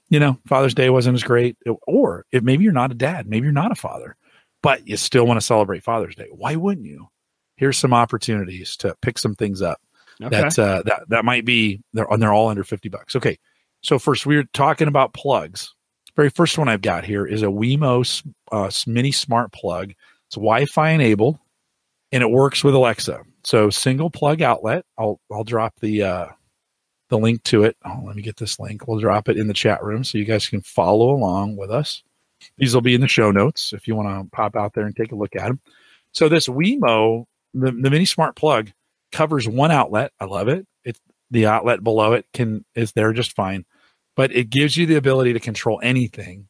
you know, Father's Day wasn't as great. Or if maybe you're not a dad, maybe you're not a father, but you still want to celebrate Father's Day. Why wouldn't you? Here's some opportunities to pick some things up. Okay. That's uh that that might be they're and they're all under 50 bucks. Okay. So first we were talking about plugs. Very first one I've got here is a Wemo uh, mini smart plug. It's Wi-Fi enabled and it works with Alexa. So single plug outlet. I'll I'll drop the uh the link to it. Oh, let me get this link. We'll drop it in the chat room so you guys can follow along with us. These will be in the show notes if you want to pop out there and take a look at them. So this Wemo, the, the mini smart plug, covers one outlet. I love it. It's the outlet below it can is there just fine, but it gives you the ability to control anything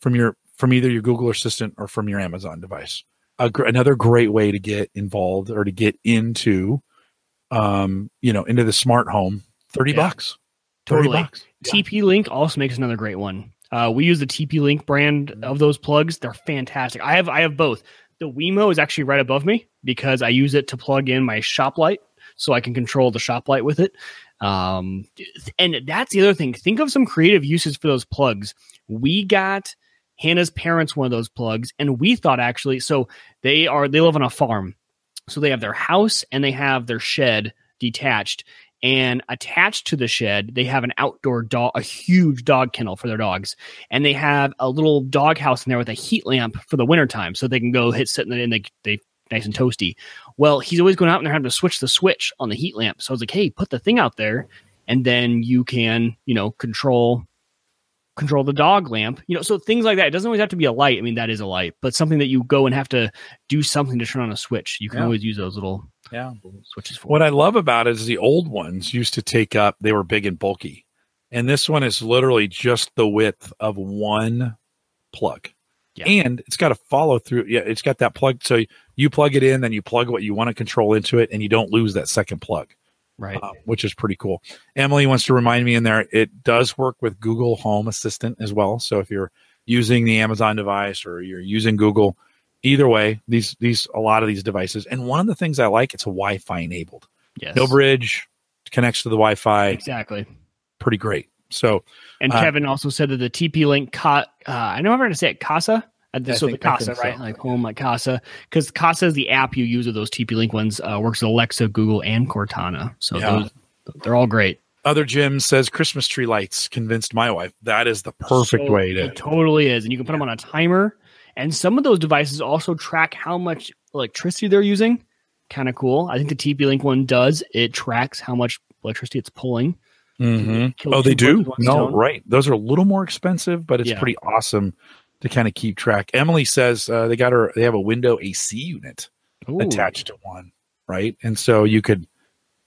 from your from either your Google Assistant or from your Amazon device. A, gr- another great way to get involved or to get into, um, you know, into the smart home. Thirty Yeah. bucks. Thirty Totally. bucks. TP Link also makes another great one. Uh, we use the TP Link brand of those plugs. They're fantastic. I have I have both. The Wemo is actually right above me because I use it to plug in my shop light, so I can control the shop light with it. Um, and that's the other thing. Think of some creative uses for those plugs. We got Hannah's parents one of those plugs, and we thought actually, so they are they live on a farm, so they have their house and they have their shed detached and attached to the shed they have an outdoor dog a huge dog kennel for their dogs and they have a little dog house in there with a heat lamp for the wintertime so they can go hit sit in it and they they nice and toasty well he's always going out and they're having to switch the switch on the heat lamp so i was like hey put the thing out there and then you can you know control control the dog lamp you know so things like that it doesn't always have to be a light i mean that is a light but something that you go and have to do something to turn on a switch you can Yeah. always use those little Yeah. switches for What I love about it is the old ones used to take up, they were big and bulky. And this one is literally just the width of one plug. Yeah. And it's got a follow through. Yeah, it's got that plug. So you plug it in, then you plug what you want to control into it, and you don't lose that second plug, right uh, which is pretty cool. Emily wants to remind me in there, it does work with Google Home Assistant as well. So if you're using the Amazon device or you're using Google, either way, these these a lot of these devices. And one of the things I like, it's a Wi-Fi enabled. yes No bridge connects to the Wi-Fi. exactly pretty great. So, and uh, Kevin also said that the TP Link, ca- uh, I know I'm going to say it, Kasa. Uh, I so the think- I Kasa, right? so. Like home, like Casa, because Kasa is the app you use of those TP Link ones. Uh, works with Alexa, Google, and Cortana. So Yeah. those, they're all great. other Jim says Christmas tree lights convinced my wife that is the perfect So way to. It totally is, and you can put them on a timer. And some of those devices also track how much electricity they're using. Kind of cool. I think the TP Link one does. It tracks how much electricity it's pulling. Mhm. Kill Oh, two they do. No, stone. right. Those are a little more expensive, but it's Yeah. pretty awesome to kind of keep track. Emily says uh, they got her. They have a window AC unit Ooh. attached to one, right? And so you could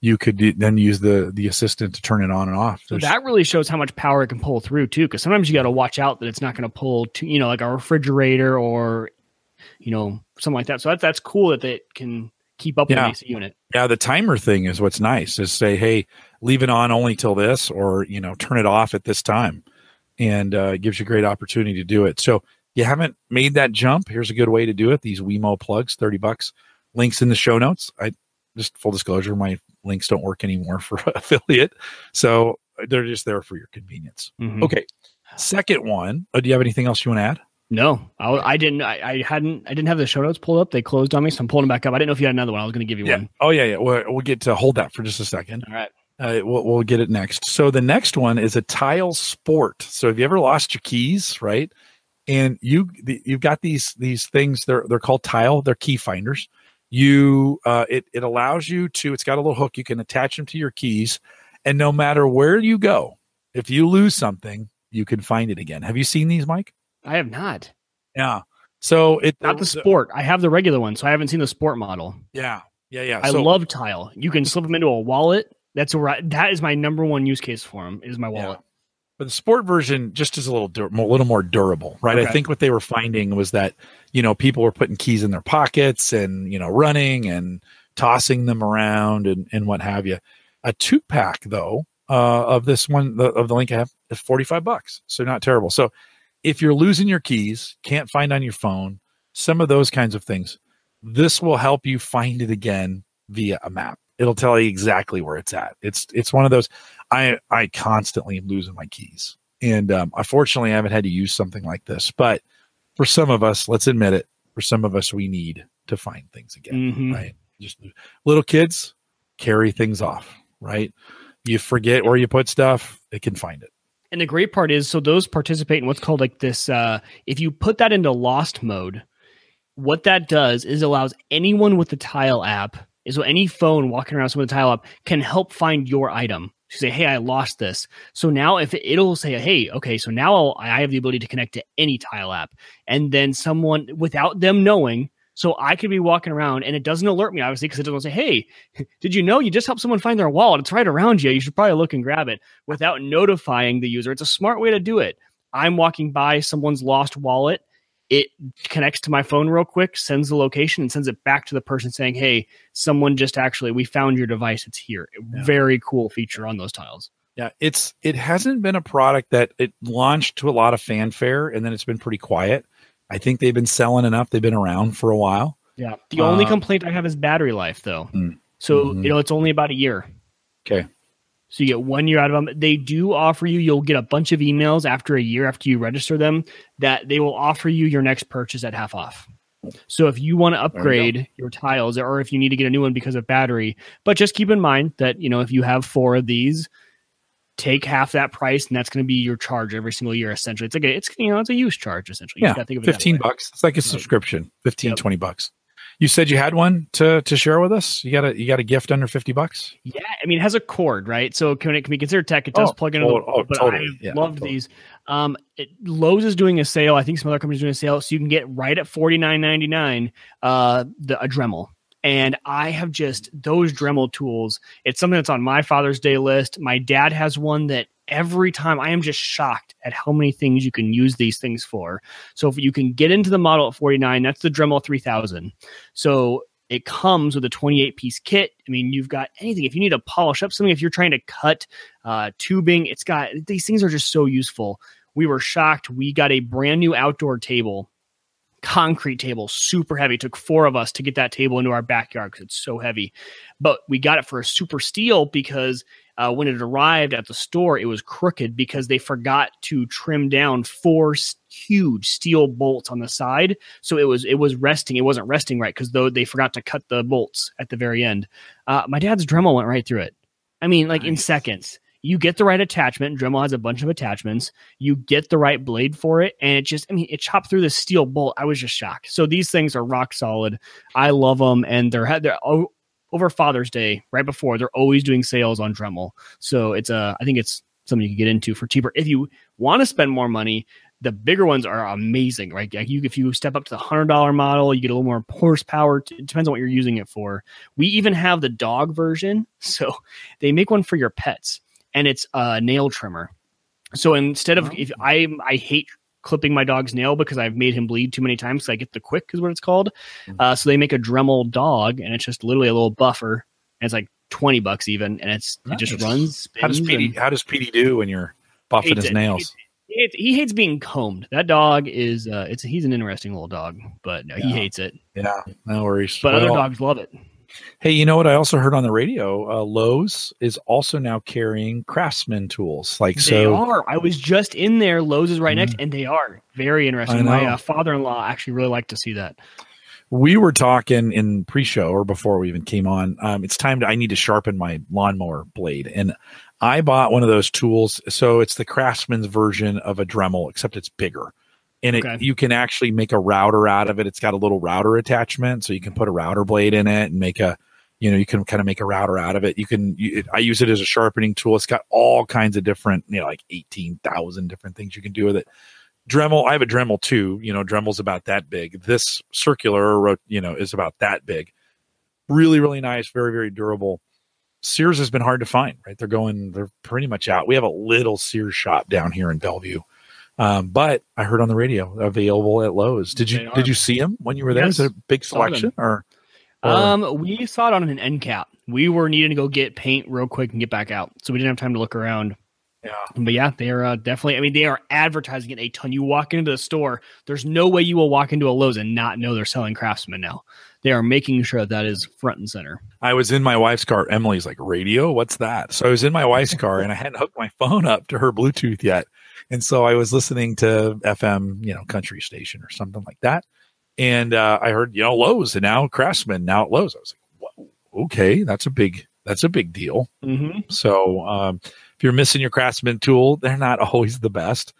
you could then use the the assistant to turn it on and off. So There's- that really shows how much power it can pull through too. Because sometimes you got to watch out that it's not going to pull to you know like a refrigerator or you know something like that. So that's that's cool that it can keep up Yeah. with the AC unit. Yeah, the timer thing is what's nice. Is say, hey, leave it on only till this, or you know, turn it off at this time, and uh, gives you a great opportunity to do it. So you haven't made that jump. Here's a good way to do it. These Wemo plugs, thirty bucks. Links in the show notes. I just full disclosure, my links don't work anymore <laughs> for affiliate, so they're just there for your convenience. Mhm. Okay. Second one. Oh, do you have anything else you want to add? No, I, I didn't. I, I hadn't. I didn't have the show notes pulled up. They closed on me, so I'm pulling them back up. I didn't know if you had another one. I was going to give you Yeah. one. Oh yeah, yeah. We'll, we'll get to hold that for just a second. All right. Uh, we'll, we'll get it next. So the next one is a tile sport. So have you ever lost your keys, right? And you the, you've got these these things. They're they're called tile. They're key finders. You uh, it it allows you to. It's got a little hook. You can attach them to your keys, and no matter where you go, if you lose something, you can find it again. Have you seen these, Mike? I have not. Yeah. So it Not the sport. I have the regular one, so I haven't seen the sport model. Yeah. Yeah. Yeah. I so, love tile. You can slip them into a wallet. That's where I, that is my number one use case for them. Is my wallet. But the sport version just is a little dur- a little more durable, right? I think what they were finding was that you know people were putting keys in their pockets and you know running and tossing them around and and what have you. A two pack though uh, of this one the, of the link I have is forty five bucks, so not terrible. So if you're losing your keys, can't find on your phone, some of those kinds of things, this will help you find it again via a map. It'll tell you exactly where it's at. It's it's one of those. I I constantly am losing my keys, and um, unfortunately, I haven't had to use something like this. But for some of us, let's admit it. For some of us, we need to find things again, Mhm. right? Just little kids carry things off, right? You forget where you put stuff, it can find it. And the great part is, so those participate in what's called like this. Uh, if you put that into lost mode, what that does is allows anyone with the Tile app, is so any phone walking around with the Tile app can help find your item. to say, "Hey, I lost this." So now, if it, it'll say, "Hey, okay," so now I'll, I have the ability to connect to any Tile app, and then someone without them knowing. So I could be walking around and it doesn't alert me, obviously, because it doesn't say, Hey, <laughs> did you know you just helped someone find their wallet? It's right around you. You should probably look and grab it without notifying the user. It's a smart way to do it. I'm walking by someone's lost wallet. It connects to my phone real quick, sends the location, and sends it back to the person saying, Hey, someone just actually, we found your device. It's here. Yeah. Very cool feature on those tiles. Yeah, it's it hasn't been a product that it launched to a lot of fanfare and then it's been pretty quiet. I think they've been selling enough. They've been around for a while. Yeah. The only Uh, complaint I have is battery life, though. Mm. So, Mhm. you know, it's only about a year. Okay. So you get one year out of them. They do offer you, you'll get a bunch of emails after a year after you register them that they will offer you your next purchase at half off. So if you want to you upgrade your tiles or if you need to get a new one because of battery, but just keep in mind that, you know, if you have four of these, take half that price and that's going to be your charge every single year essentially. It's like a, it's you know, it's a use charge essentially. You Yeah, think of it 15 bucks. It's like a subscription, 15, Yep. 20 bucks. You said you had one to to share with us. You got a you got a gift under 50 bucks? Yeah, I mean, it has a cord, right? So can it can be considered tech? It does Oh, plug in. oh, oh, but totally. I Yeah, loved totally. these. Um, it, Lowe's is doing a sale. I think some other companies are doing a sale, so you can get right at forty nine ninety nine uh the a Dremel. And I have just those Dremel tools. It's something that's on my Father's Day list. My dad has one that every time I am just shocked at how many things you can use these things for. So if you can get into the model at 49, that's the Dremel 3000. So it comes with a 28 piece kit. I mean, you've got anything. If you need to polish up something, if you're trying to cut uh, tubing, it's got these things are just so useful. We were shocked. We got a brand new outdoor table concrete table, super heavy. It took four of us to get that table into our backyard because it's so heavy. But we got it for a super steel because uh, when it arrived at the store, it was crooked because they forgot to trim down four huge steel bolts on the side. So it was it was resting. It wasn't resting right because though they forgot to cut the bolts at the very end. Uh, my dad's Dremel went right through it. I mean, like in seconds. You get the right attachment. Dremel has a bunch of attachments. You get the right blade for it, and it just—I mean, it chopped through the steel bolt. I was just shocked. So these things are rock solid. I love them, and they're they're over Father's Day, right before they're always doing sales on Dremel. So it's a, I think it's something you can get into for cheaper if you want to spend more money. The bigger ones are amazing, right? Like you, if you step up to the hundred dollar model, you get a little more horsepower. It depends on what you're using it for. We even have the dog version, <laughs> so they make one for your pets, and it's a nail trimmer. So instead of Oh. if I I hate clipping my dog's nail because I've made him bleed too many times. So I get the quick is what it's called. Mhm. Uh, so they make a Dremel dog, and it's just literally a little buffer, and it's like twenty bucks even, and it's it just runs. How does Petey? and How does Petey do when you're buffing his nails? He, hates- he hates being combed. That dog is uh, it's he's an interesting little dog, but no, he hates it. Yeah, no worries. But other dogs love it. Hey, you know what? I also heard on the radio. Uh, Lowe's is also now carrying Craftsman tools. Like they so, are. I was just in there. Lowe's is right next, and they are very interesting. My uh, father-in-law actually really liked to see that. we were talking in pre-show or before we even came on. Um, it's time to. I need to sharpen my lawnmower blade, and I bought one of those tools. So it's the Craftsman's version of a Dremel, except it's bigger, and it Okay. you can actually make a router out of it. It's got a little router attachment, so you can mm-hmm. put a router blade in it and make a. You know, you can kind of make a router out of it. You can. You, it, I use it as a sharpening tool. It's got all kinds of different, you know, like eighteen thousand different things you can do with it. Dremel, I have a Dremel too. You know, Dremel's about that big. This circular, you know, is about that big. Really, really nice. Very, very durable. Sears has been hard to find, right? They're going, they're pretty much out. We have a little Sears shop down here in Bellevue. Um, but I heard on the radio available at Lowe's. Did you did you see them when you were there? Is Yes. it a big selection or, or Um, we saw it on an end cap. We were needing to go get paint real quick and get back out, so we didn't have time to look around. yeah. But yeah, they are uh, definitely. I mean, they are advertising it a ton. You walk into the store, there's no way you will walk into a Lowe's and not know they're selling Craftsman now. They are making sure that, that is front and center. I was in my wife's car. Emily's like, radio? What's that? So I was in my wife's <laughs> car and I hadn't hooked my phone up to her Bluetooth yet. And so I was listening to FM, you know, country station or something like that. And uh, I heard, you know, Lowe's and now Craftsman, now at Lowe's. I was like, Whoa, okay, that's a big, that's a big deal. Mm-hmm. So um, if you're missing your Craftsman tool, they're not <laughs> always the best.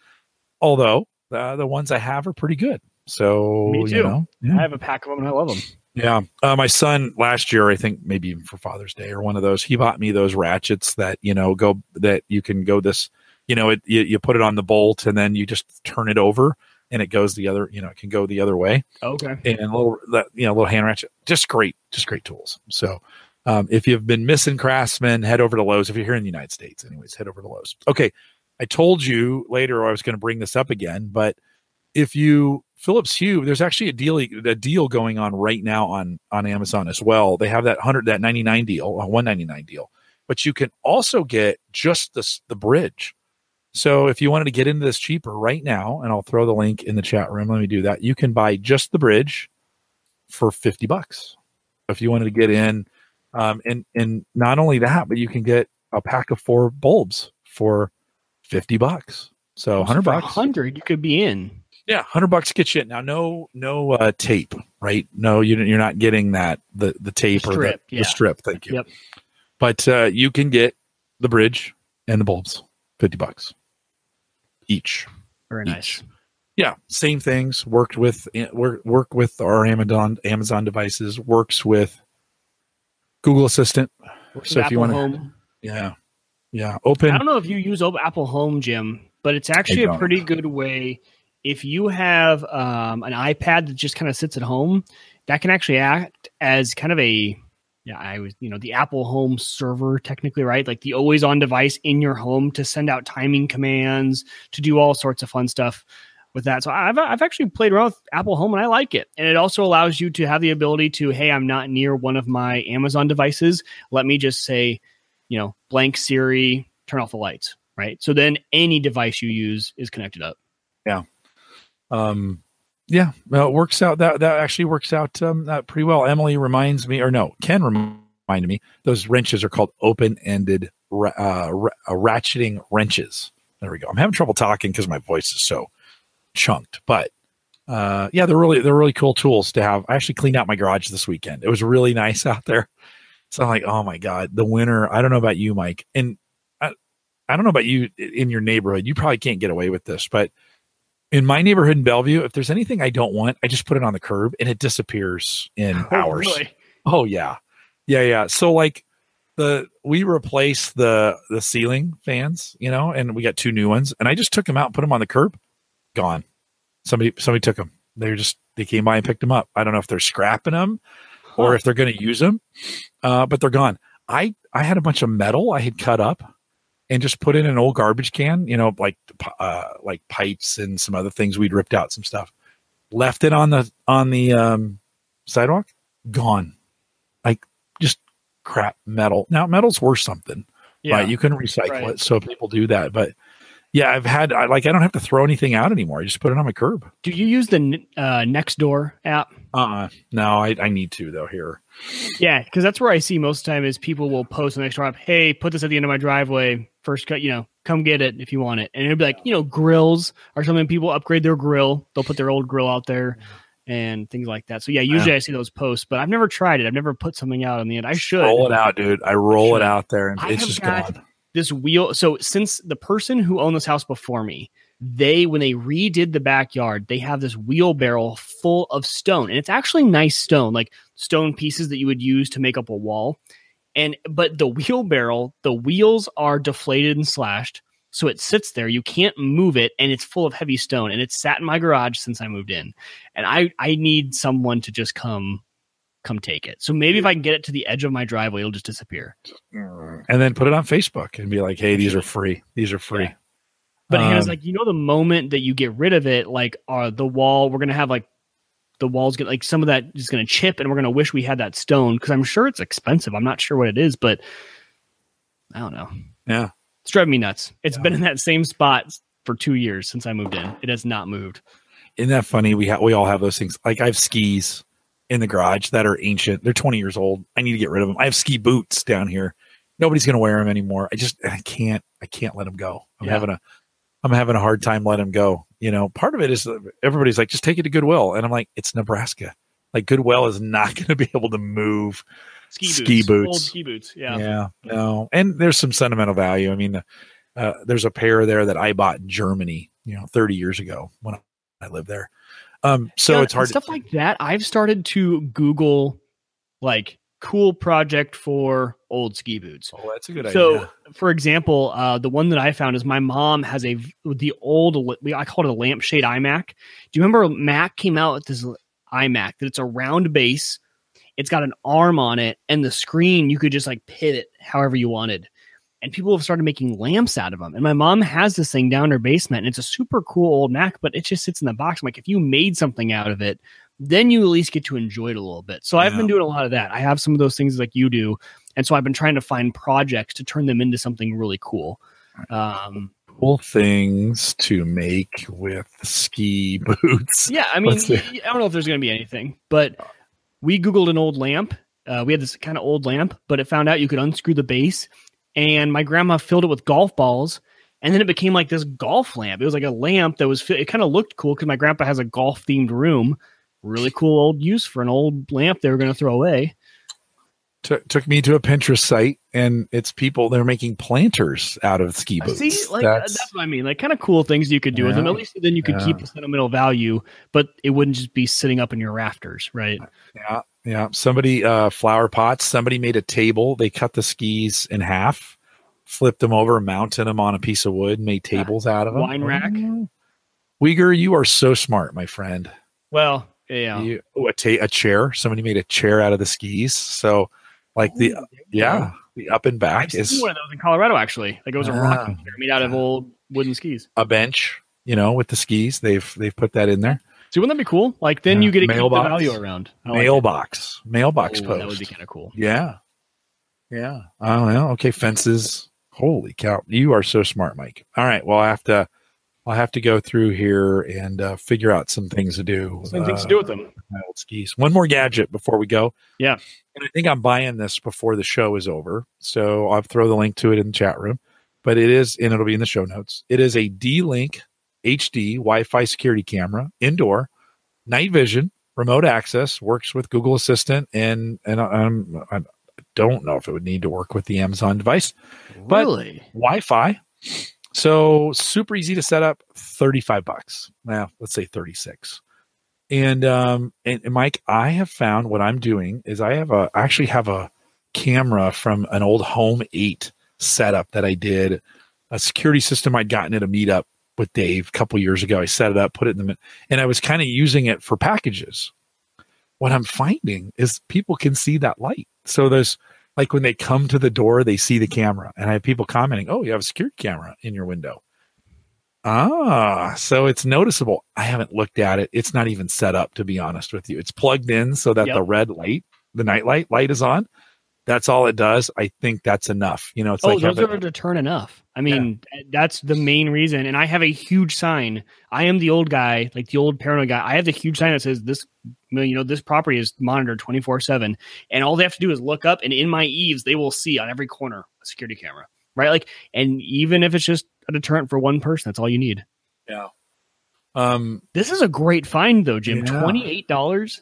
Although uh, the ones I have are pretty good. So, Me you too. know, yeah. I have a pack of them and I love them. Yeah. Uh, my son last year, I think maybe even for Father's Day or one of those, he bought me those ratchets that, you know, go that you can go this, you know, it, you, you put it on the bolt and then you just turn it over and it goes the other, you know, it can go the other way Okay. and a little, that, you know, little hand ratchet, just great, just great tools. So, um, if you've been missing Craftsman, head over to Lowe's. If you're here in the United States, anyways, head over to Lowe's. Okay. I told you later I was going to bring this up again, but if you Philips Hue, there's actually a deal a deal going on right now on on Amazon as well. They have that hundred that ninety nine deal, a one ninety nine deal, but you can also get just this the bridge. So if you wanted to get into this cheaper right now, and I'll throw the link in the chat room. Let me do that. You can buy just the bridge for fifty bucks. If you wanted to get in, um, and and not only that, but you can get a pack of four bulbs for fifty bucks. So hundred bucks. hundred, you could be in. Yeah, hundred bucks gets you in. Now, no, no uh, tape, right? No, you, you're not getting that the the tape or Strip, the, yeah. the strip. Thank you. Yep. But uh, you can get the bridge and the bulbs, fifty bucks each. Very nice. Yeah, same things. Worked with work work with our Amazon Amazon devices. Works with Google Assistant. Works So if you wanna- Yeah, yeah. Open I don't know if you use Apple Home, Jim, but it's actually a pretty good way. If you have um, an iPad that just kind of sits at home, that can actually act as kind of a yeah, I was you know the Apple Home server technically, right? Like the always on device in your home to send out timing commands, to do all sorts of fun stuff with that. So I've I've actually played around with Apple Home and I like it. And it also allows you to have the ability to, hey, I'm not near one of my Amazon devices. Let me just say, you know, blank Siri, turn off the lights, right? So then any device you use is connected up. Yeah. Um, yeah, well, it works out. That that actually works out um, uh, pretty well. Emily reminds me, or no, Ken reminded me. Those wrenches are called open-ended uh, uh, ratcheting wrenches. There we go. I'm having trouble talking because my voice is so chunked, but uh, yeah, they're really they're really cool tools to have. I actually cleaned out my garage this weekend. It was really <laughs> nice out there. So I'm like, oh my god, the winter. I don't know about you, Mike, and I, I don't know about you in your neighborhood. You probably can't get away with this, but in my neighborhood in Bellevue, if there's anything I don't want, I just put it on the curb and it disappears in <laughs> Oh, hours. really? Oh yeah. Yeah, yeah. So like the we replaced the the ceiling fans, you know, and we got two new ones and I just took them out and put them on the curb. Gone. Somebody somebody took them. They were just they came by and picked them up. I don't know if they're scrapping them or if they're going to use them. Uh, but they're gone. I I had a bunch of metal I had cut up and just put in an old garbage can, you know, like uh, like pipes and some other things we'd ripped out some stuff. Left it on the on the um, sidewalk, gone. Like just crap metal. Now metal's worth something, Yeah. right? You can recycle Right. it, so people do that. But yeah, I've had I, like I don't have to throw anything out anymore. I just put it on my curb. Do you use the uh, Nextdoor app? Uh, uh. no, I, I need to though here. Yeah, because that's where I see most of the time is people will post on Nextdoor app, "Hey, put this at the end of my driveway. First cut, you know, come get it if you want it." And it'd be like, you know, grills or something. People upgrade their grill. They'll put their old grill out there and things like that. So yeah, usually I see those posts, but I've never tried it. I've never put something out on the end. I should. Roll it out, dude. I roll it out there, and I it's just gone. this wheel so since the person who owned this house before me they when they redid the backyard they have this wheelbarrow full of stone and it's actually nice stone like stone pieces that you would use to make up a wall and but the wheelbarrow the wheels are deflated and slashed so it sits there you can't move it and it's full of heavy stone and it's sat in my garage since i moved in and i i need someone to just come come take it so maybe if i can get it to the edge of my driveway it'll just disappear and then put it on Facebook and be like, "Hey, these are free. These are free." Yeah. But Hannah's Um, like, you know, the moment that you get rid of it, like, uh, the wall, we're gonna have like the walls get like some of that is gonna chip, and we're gonna wish we had that stone because I'm sure it's expensive. I'm not sure what it is, but I don't know. Yeah. It's driving me nuts. It's Yeah. been in that same spot for two years since I moved in. It has not moved. Isn't that funny? We ha- we all have those things. Like I have skis in the garage that are ancient. They're 20 years old. I need to get rid of them. I have ski boots down here. Nobody's going to wear them anymore. I just I can't I can't let them go. I'm Yeah. having a I'm having a hard time letting them go. You know, part of it is everybody's like just take it to Goodwill and I'm like it's Nebraska. Like Goodwill is not <laughs> going to be able to move Ski, Ski boots, boots. old ski boots. Yeah. Yeah, no. And there's some sentimental value. I mean, uh, there's a pair there that I bought in Germany, you know, 30 years ago when I lived there. Um, so Yeah, it's hard. stuff like that. I've started to Google like cool project for old ski boots. oh, that's a good so, idea. So, for example, uh, the one that I found is my mom has a the old I call it a lampshade iMac. Do you remember Mac came out with this iMac that it's a round base, it's got an arm on it, and the screen you could just like pivot however you wanted. And people have started making lamps out of them. And my mom has this thing down her basement, and it's a super cool old Mac, but it just sits in the box. I'm like, if you made something out of it, then you at least get to enjoy it a little bit. So I've been doing a lot of that. I have some of those things like you do. And so I've been trying to find projects to turn them into something really cool. Um, Cool things to make with ski <laughs> boots. yeah, I mean, I don't know if there's going to be anything, but we Googled an old lamp. Uh, we had this kind of old lamp, but it found out you could unscrew the base. And my grandma filled it with golf balls. And then it became like this golf lamp. It was like a lamp that was, it kind of looked cool because my grandpa has a golf themed room. Really cool old use for an old lamp they were going to throw away. Took took me to a Pinterest site, and it's people they're making planters out of ski boots. See, like that's, that's, what I mean. Like kind of cool things you could do with them. At least then you could keep Yeah. the sentimental value, but it wouldn't just be sitting up in your rafters, right? yeah, yeah. Somebody uh, flower pots. Somebody made a table. They cut the skis in half, flipped them over, mounted them on a piece of wood, made Yeah. tables out of them. Wine rack. Oh. Wieger, you are so smart, my friend. Well, yeah. You, oh, a, ta- a chair. Somebody made a chair out of the skis. So, like the Ooh, yeah, the up and I've back seen is one of those in Colorado actually. Like it was a Ah. rocking chair made out of old wooden skis. a bench. You know, with the skis, they've they've put that in there. See, wouldn't that be cool? Like then Yeah. you get to keep the Mailbox. value around. I like mailbox, mailbox. Oh, post. That would be kind of cool. Yeah. Yeah. Oh, well, okay. Fences. Holy cow. You are so smart, Mike. All right. Well, I have to I'll have to go through here and uh, figure out some things to do. Some things to do with them. uh, My old skis. One more gadget before we go. Yeah. And I think I'm buying this before the show is over. So I'll throw the link to it in the chat room. But it is, and it'll be in the show notes. It is a D Link HD Wi Fi security camera, indoor, night vision, remote access, works with Google Assistant, and and I'm, I don't know if it would need to work with the Amazon device. But- really? Wi-Fi. So super easy to set up, 35 bucks. Now, let's say 36. And um and, and Mike, I have found what I'm doing is I have a I actually have a camera from an old home 8 setup that I did a security system I'd gotten at a meetup with Dave a couple years ago. I set it up, put it in the and I was kind of using it for packages. What I'm finding is people can see that light. So there's like when they come to the door, they see the camera, and I have people commenting, "Oh, you have a security camera in your window." Ah, so it's noticeable. I haven't looked at it. It's not even set up, to be honest with you. It's plugged in so that Yep. the red light, the night light, light is on. That's all it does. I think that's enough. You know, it's oh, like those are a deterrent enough. I mean, that's the main reason. And I have a huge sign. I am the old guy, like the old paranoid guy. I have the huge sign that says this, you know, this property is monitored 24 7. And all they have to do is look up, and in my eaves, they will see on every corner a security camera, right? Like, and even if it's just a deterrent for one person, that's all you need. yeah. Um, This is a great find, though, Jim. Yeah. $28.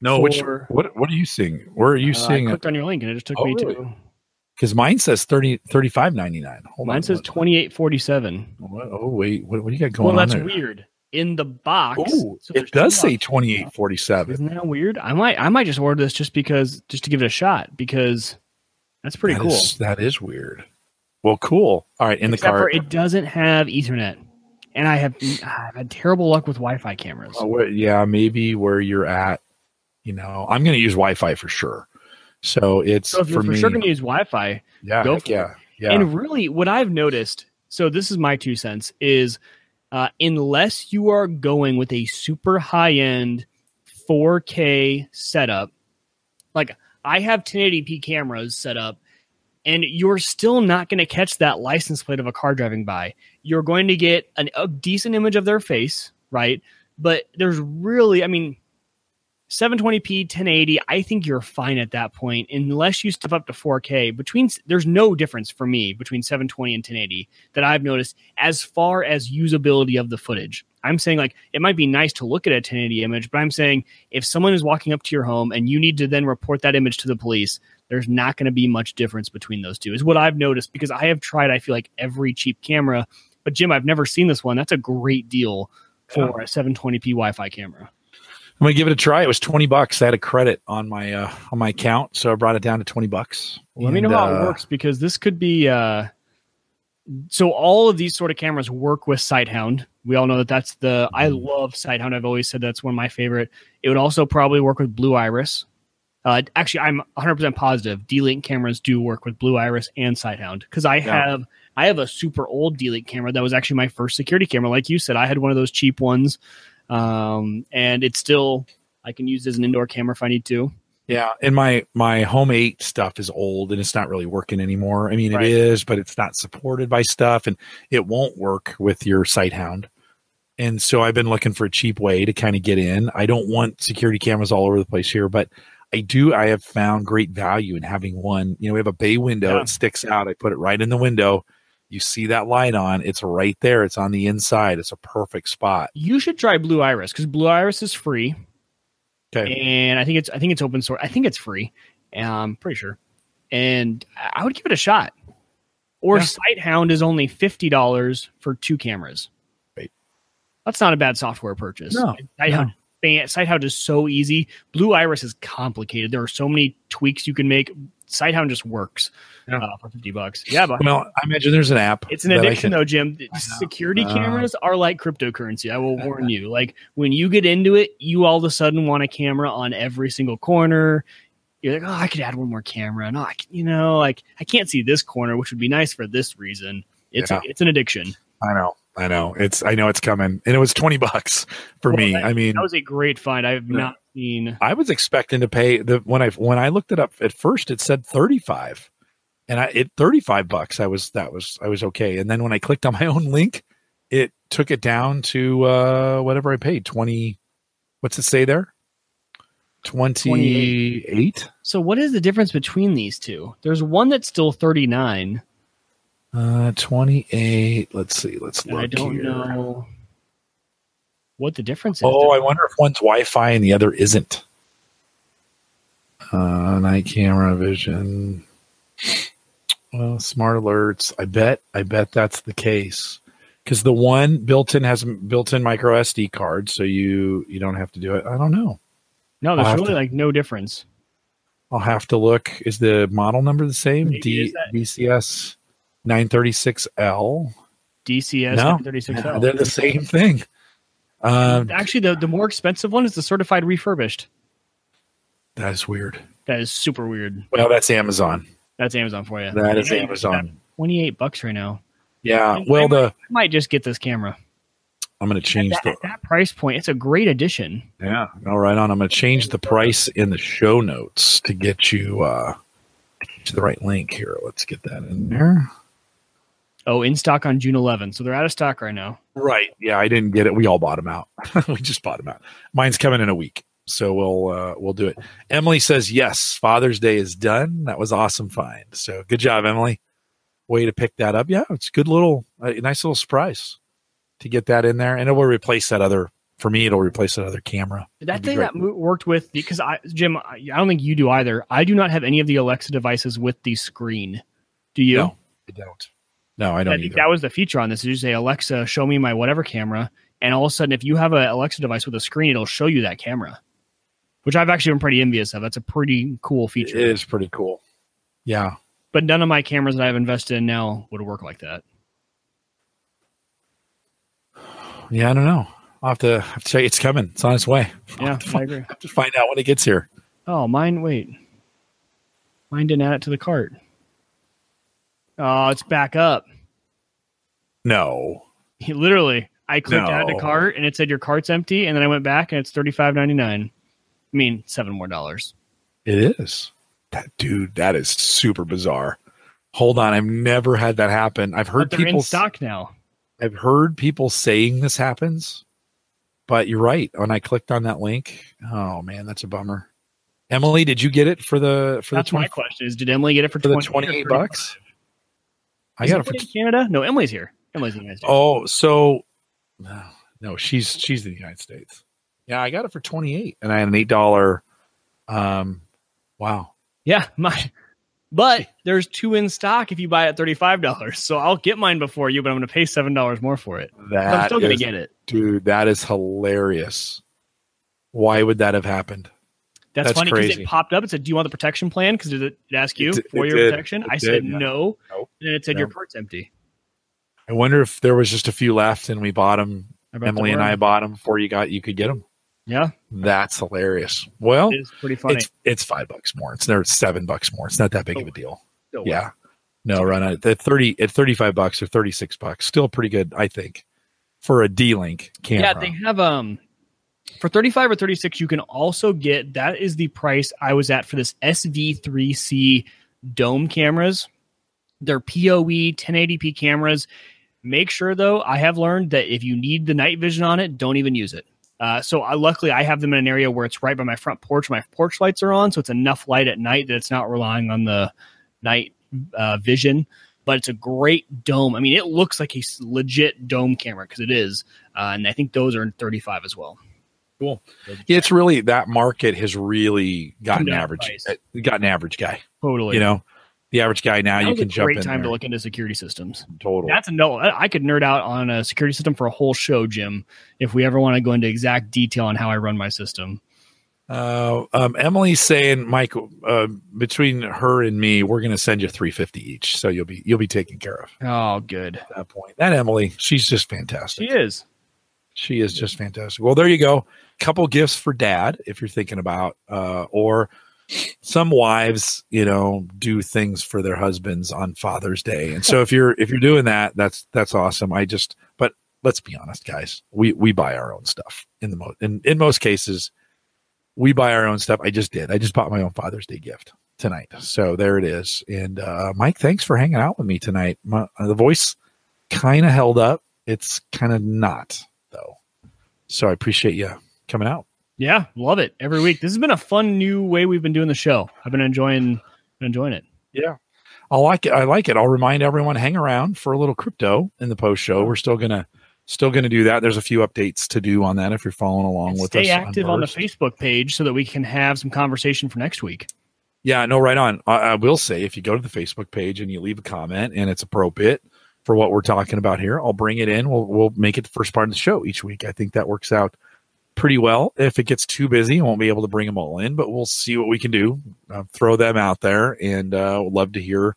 No, which what what are you seeing? Where are you Uh, seeing I it? clicked on your link and it just took Oh, me really? to Because mine says 30 35.99. Hold mine on. says what- 2847. oh wait, what, what do you got going Well, on Well, that's there? weird. In the box, Ooh, so it does say twenty eight forty seven. Isn't that weird? I might I might just order this just because just to give it a shot because that's pretty cool. that is weird. Well, cool. All right, in the Except for cart. it doesn't have Ethernet, and I have I've had terrible luck with Wi-Fi cameras. Oh, yeah, maybe where you're at. You know, I'm going to use Wi-Fi for sure. So it's so if you're for for me. sure going to use Wi-Fi, yeah, go for it. yeah, yeah. and really what I've noticed, so this is my two cents, is uh, unless you are going with a super high end 4K setup, like I have 1080p cameras set up, and you're still not going to catch that license plate of a car driving by. You're going to get an, a decent image of their face, right? But there's really, I mean, 720p 1080 i think you're fine at that point unless you step up to 4k between there's no difference for me between 720 and 1080 that i've noticed as far as usability of the footage. I'm saying like it might be nice to look at a 1080 image but i'm saying if someone is walking up to your home and you need to then report that image to the police there's not going to be much difference between those two is what i've noticed because i have tried i feel like every cheap camera. But jim i've never seen this one. That's a great deal for a 720p wi-fi camera I'm going to give it a try. It was 20 bucks. I had a credit on my uh, on my account, so I brought it down to 20 bucks. Let me know how it uh, works because this could be. Uh, so all of these sort of cameras work with Sighthound. We all know that that's the. I Mhm. love Sighthound. I've always said that's one of my favorite. It would also probably work with Blue Iris. Uh, actually, I'm 100 percent positive D-Link cameras do work with Blue Iris and Sighthound because I Yeah. have I have a super old D-Link camera that was actually my first security camera. Like you said, I had one of those cheap ones, um, and it's still I can use it as an indoor camera if I need to. Yeah, and my my home eight stuff is old and it's not really working anymore. I mean, Right. it is, but it's not supported by stuff, and it won't work with your Sighthound. And so I've been looking for a cheap way to kind of get in. I don't want security cameras all over the place here, but I do. I have found great value in having one. You know, we have a bay window; Yeah. it sticks out. I put it right in the window. You see that light on; it's right there. It's on the inside. It's a perfect spot. You should try Blue Iris because Blue Iris is free. Okay. and I think it's I think it's open source. I think it's free. I'm pretty sure, and I would give it a shot. Or Yeah. Sighthound is only fifty dollars for two cameras. Right. That's not a bad software purchase. No, Sighthound, fan- Sighthound is so easy. Blue Iris is complicated. There are so many tweaks you can make. Sighthound just works Yeah. uh, for fifty bucks. Yeah, but Well, I imagine there's an app. it's an addiction, can- though, Jim. Security Uh, cameras are like cryptocurrency. I will warn <laughs> you. Like when you get into it, you all of a sudden want a camera on every single corner. You're like, oh, I could add one more camera. No, I can, you know, like I can't see this corner, which would be nice for this reason. It's Yeah. it's an addiction. I know, I know. It's I know it's coming, and it was twenty bucks for Well, me. that- I mean, That was a great find. I have Yeah. not seen. I was expecting to pay the when I when I looked it up at first, it said thirty five, and I it thirty five bucks. I was that was I was okay, and then when I clicked on my <laughs> own link, it took it down to uh, whatever I paid twenty. What's it say there? Twenty eight. So what is the difference between these two? There's one that's still 39. Uh, twenty eight. Let's see. Let's look I don't here. know what the difference is. Oh, I wonder if one's Wi-Fi and the other isn't. Uh, night camera vision. Well, smart alerts. I bet. I bet that's the case because the one built-in has a built-in micro SD card, so you you don't have to do it. I don't know. no, there's really to- like no difference. I'll have to look. Is the model number the same? Maybe, D that- BCS 936L. DCS No, 36L. they're the same thing. Um, Actually, the, the more expensive one is the certified refurbished. that is weird. That is super weird. Well, that's Amazon. That's Amazon for you. That is Amazon. 28 bucks right now. Yeah. I Well, the I might just get this camera. I'm going to change At the that, at that price point, it's a great addition. Yeah, All right on. I'm going to change the price in the show notes to get you uh, to the right link here. Let's get that in there. Oh, in stock on June 11th. So they're out of stock right now. Right. Yeah, I didn't get it. We all bought them out. <laughs> we just bought them out. Mine's coming in a week, so we'll uh, we'll do it. Emily says yes. Father's Day is done. That was awesome find. So good job, Emily. Way to pick that up. Yeah, it's a good little, a nice little surprise to get that in there, and it will replace that other. For me, it'll replace that other camera. That thing that worked with because I, Jim, I I don't think you do either. I do not have any of the Alexa devices with the screen. Do you? No, I don't. No, I I don't think either. that was the feature on this. Is you say Alexa, show me my whatever camera, and all of a sudden, if you have an Alexa device with a screen, it'll show you that camera, which I've actually been pretty envious of. That's a pretty cool feature. It is pretty cool. Yeah. But none of my cameras that I've invested in now would work like that. Yeah, I don't know. I'll have to, have to tell you it's coming. It's on its way. I'll Yeah, have to I agree. have to find out when it gets here. Oh, mine. Wait, mine didn't add it to the cart. Oh, it's back up. No. Literally, I clicked add to cart and it said your cart's empty, and then I went back and it's thirty five ninety nine. I mean, seven more dollars. It is. That dude, that is super bizarre. Hold on, I've never had that happen. I've heard people in stock now. I've heard people saying this happens, but you're right. When I clicked on that link, oh man, that's a bummer. Emily, did you get it for the for That's the my 20, question: Is did Emily get it for, for the 28 35? bucks? I Is got it for Canada. No, Emily's here. Emily's in the United States. Oh, so <sighs> no, she's she's in the United States. Yeah, I got it for twenty eight, and I had an eight dollar. Um, wow, Yeah, <laughs> my. But there's two in stock if you buy it at thirty five dollars. So I'll get mine before you, but I'm going to pay seven dollars more for it. But I'm still going to get it. dude. That is hilarious. Why would that have happened? That's, That's funny because it popped up. It said, "Do you want the protection plan?" Because it, it asked you It for it your did. protection. It I did, said yeah. no, Nope. and it said your No. cart's empty. I wonder if there was just a few left, and we bought them. Emily and I bought them before you got you could get them. Yeah, That's hilarious. Well, it is pretty funny. it's it's five bucks more. It's there seven bucks more. It's not that big of a deal. Still Yeah. No, run at at thirty at thirty five bucks or thirty six bucks. Still pretty good, I think, for a D Link camera. Yeah, they have um for 35 or 36 you can also get that is the price I was at for this SV3C dome cameras. They're PoE 1080p cameras. Make sure though, I have learned that if you need the night vision on it, don't even use it. Uh, so I, luckily I have them in an area where it's right by my front porch. My porch lights are on, so it's enough light at night that it's not relying on the night uh, vision. But it's a great dome. I mean, it looks like a legit dome camera because it is, uh, and I think those are in 35 as well. Cool. Yeah, it's really that market has really gotten average. uh, Got an average guy. Totally. You know, the average guy now That you can jump great in time to look into security systems. Totally. That's a no. I could nerd out on a security system for a whole show, Jim. If we ever want to go into exact detail on how I run my system. Uh, um, Emily's saying, Mike, uh, between her and me, we're going to send you three fifty each, so you'll be you'll be taken care of Oh, good. at that point. That Emily, she's just fantastic. She is. She is just fantastic. Well, there you go. Couple gifts for dad if you're thinking about, uh, or some wives, you know, do things for their husbands on Father's Day. And so if you're if you're doing that, that's that's awesome. I just, but let's be honest, guys, we we buy our own stuff in the most in in most cases, we buy our own stuff. I just did. I just bought my own Father's Day gift tonight. So there it is. And uh, Mike, thanks for hanging out with me tonight. My, the voice kind of held up it's kind of not. So I appreciate you coming out. Yeah, love it every week. This has been a fun new way we've been doing the show. I've been enjoying enjoying it. Yeah. I like it. I like it. I'll remind everyone hang around for a little crypto in the post show. We're still gonna still gonna do that. There's a few updates to do on that if you're following along And with stay us. Stay active on the Facebook page so that we can have some conversation for next week. Yeah, no, right on. I, I will say if you go to the Facebook page and you leave a comment and it's appropriate for what we're talking about here, I'll bring it in. We'll we'll make it the first part of the show each week. I think that works out pretty well. If it gets too busy, I won't be able to bring them all in, but we'll see what we can do. Uh, throw them out there, and uh, would love to hear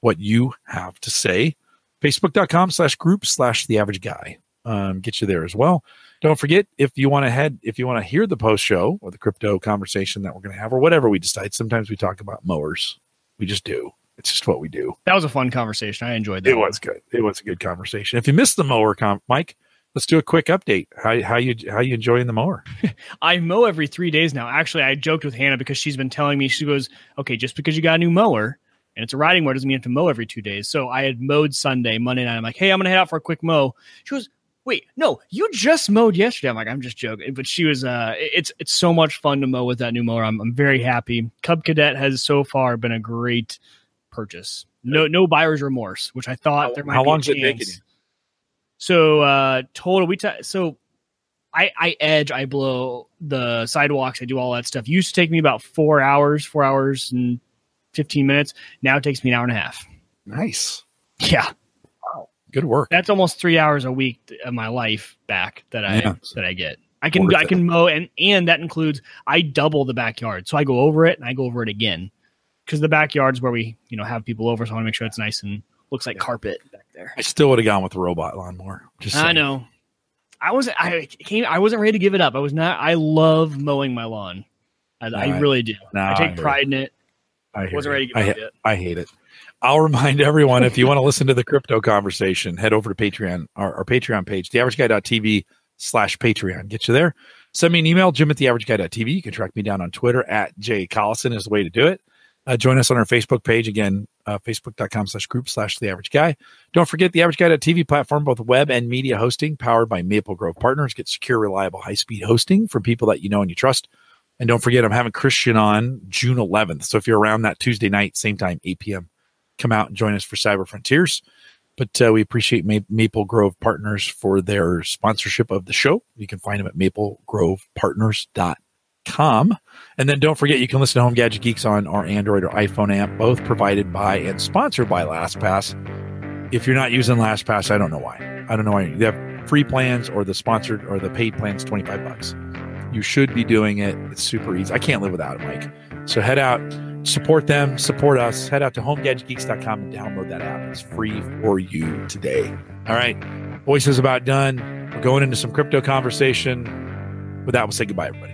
what you have to say. Facebook.com slash group slash the average guy. Um, get you there as well. Don't forget if you want to head if you want to hear the post show or the crypto conversation that we're going to have or whatever we decide. Sometimes we talk about mowers. We just do. It's just what we do. That was a fun conversation. I enjoyed that. It was good. It was a good conversation. If you missed the mower, com- Mike, let's do a quick update. How how you how you enjoying the mower? <laughs> I mow every three days now. Actually, I joked with Hannah because she's been telling me she goes, "Okay, just because you got a new mower and it's a riding mower doesn't mean you have to mow every two days." So I had mowed Sunday, Monday night. I'm like, "Hey, I'm gonna head out for a quick mow." She goes, "Wait, no, you just mowed yesterday." I'm like, "I'm just joking," but she was. Uh, it's it's so much fun to mow with that new mower. I'm I'm very happy. Cub Cadet has so far been a great purchase. No no buyer's remorse, which I thought How- there might how long's it taking. So uh total we ta- so I I edge, I blow the sidewalks, I do all that stuff. Used to take me about four hours, four hours and fifteen minutes. Now it takes me an hour and a half. Nice. Yeah, Wow. Good work. that's almost three hours a week of my life back that I Yeah. that I get. I can Worth I it. can mow and and that includes I double the backyard, so I go over it and I go over it again because the backyard's where we you know have people over, so I want to make sure it's nice and looks like carpet back there. I still would have gone with the robot lawnmower. Just I know. I wasn't. I came. I wasn't ready to give it up. I was not. I love mowing my lawn. I, I really do. nah, I I take hear pride in it. I Wasn't you. ready to I, give it up. I hate it. I'll remind <laughs> everyone if you want to listen to the crypto conversation, head over to Patreon, our, our Patreon page, theaverageguy.tv slash Patreon. Get you there. Send me an email, jim at theaverageguy.tv. You can track me down on Twitter at Jay Collison is the way to do it. Uh, join us on our Facebook page again, uh, facebook.com slash group slash the average guy. Don't forget the average guy.tv platform, both web and media hosting, powered by Maple Grove Partners. Get secure, reliable, high speed hosting for people that you know and you trust. And don't forget, I'm having Christian on June 11th. So if you're around that Tuesday night, same time, 8 p.m., come out and join us for Cyber Frontiers. But uh, we appreciate Ma- Maple Grove Partners for their sponsorship of the show. You can find them at maplegrovepartners.com. And then don't forget, you can listen to Home Gadget Geeks on our Android or iPhone app, both provided by and sponsored by LastPass. If you're not using LastPass, I don't know why. I don't know why. They have free plans or the sponsored or the paid plans, 25 bucks. You should be doing it. It's super easy. I can't live without it, Mike. So head out, support them, support us. Head out to homegadgetgeeks.com and download that app. It's free for you today. All right. Voice is about done. We're going into some crypto conversation. With that, we'll say goodbye, everybody.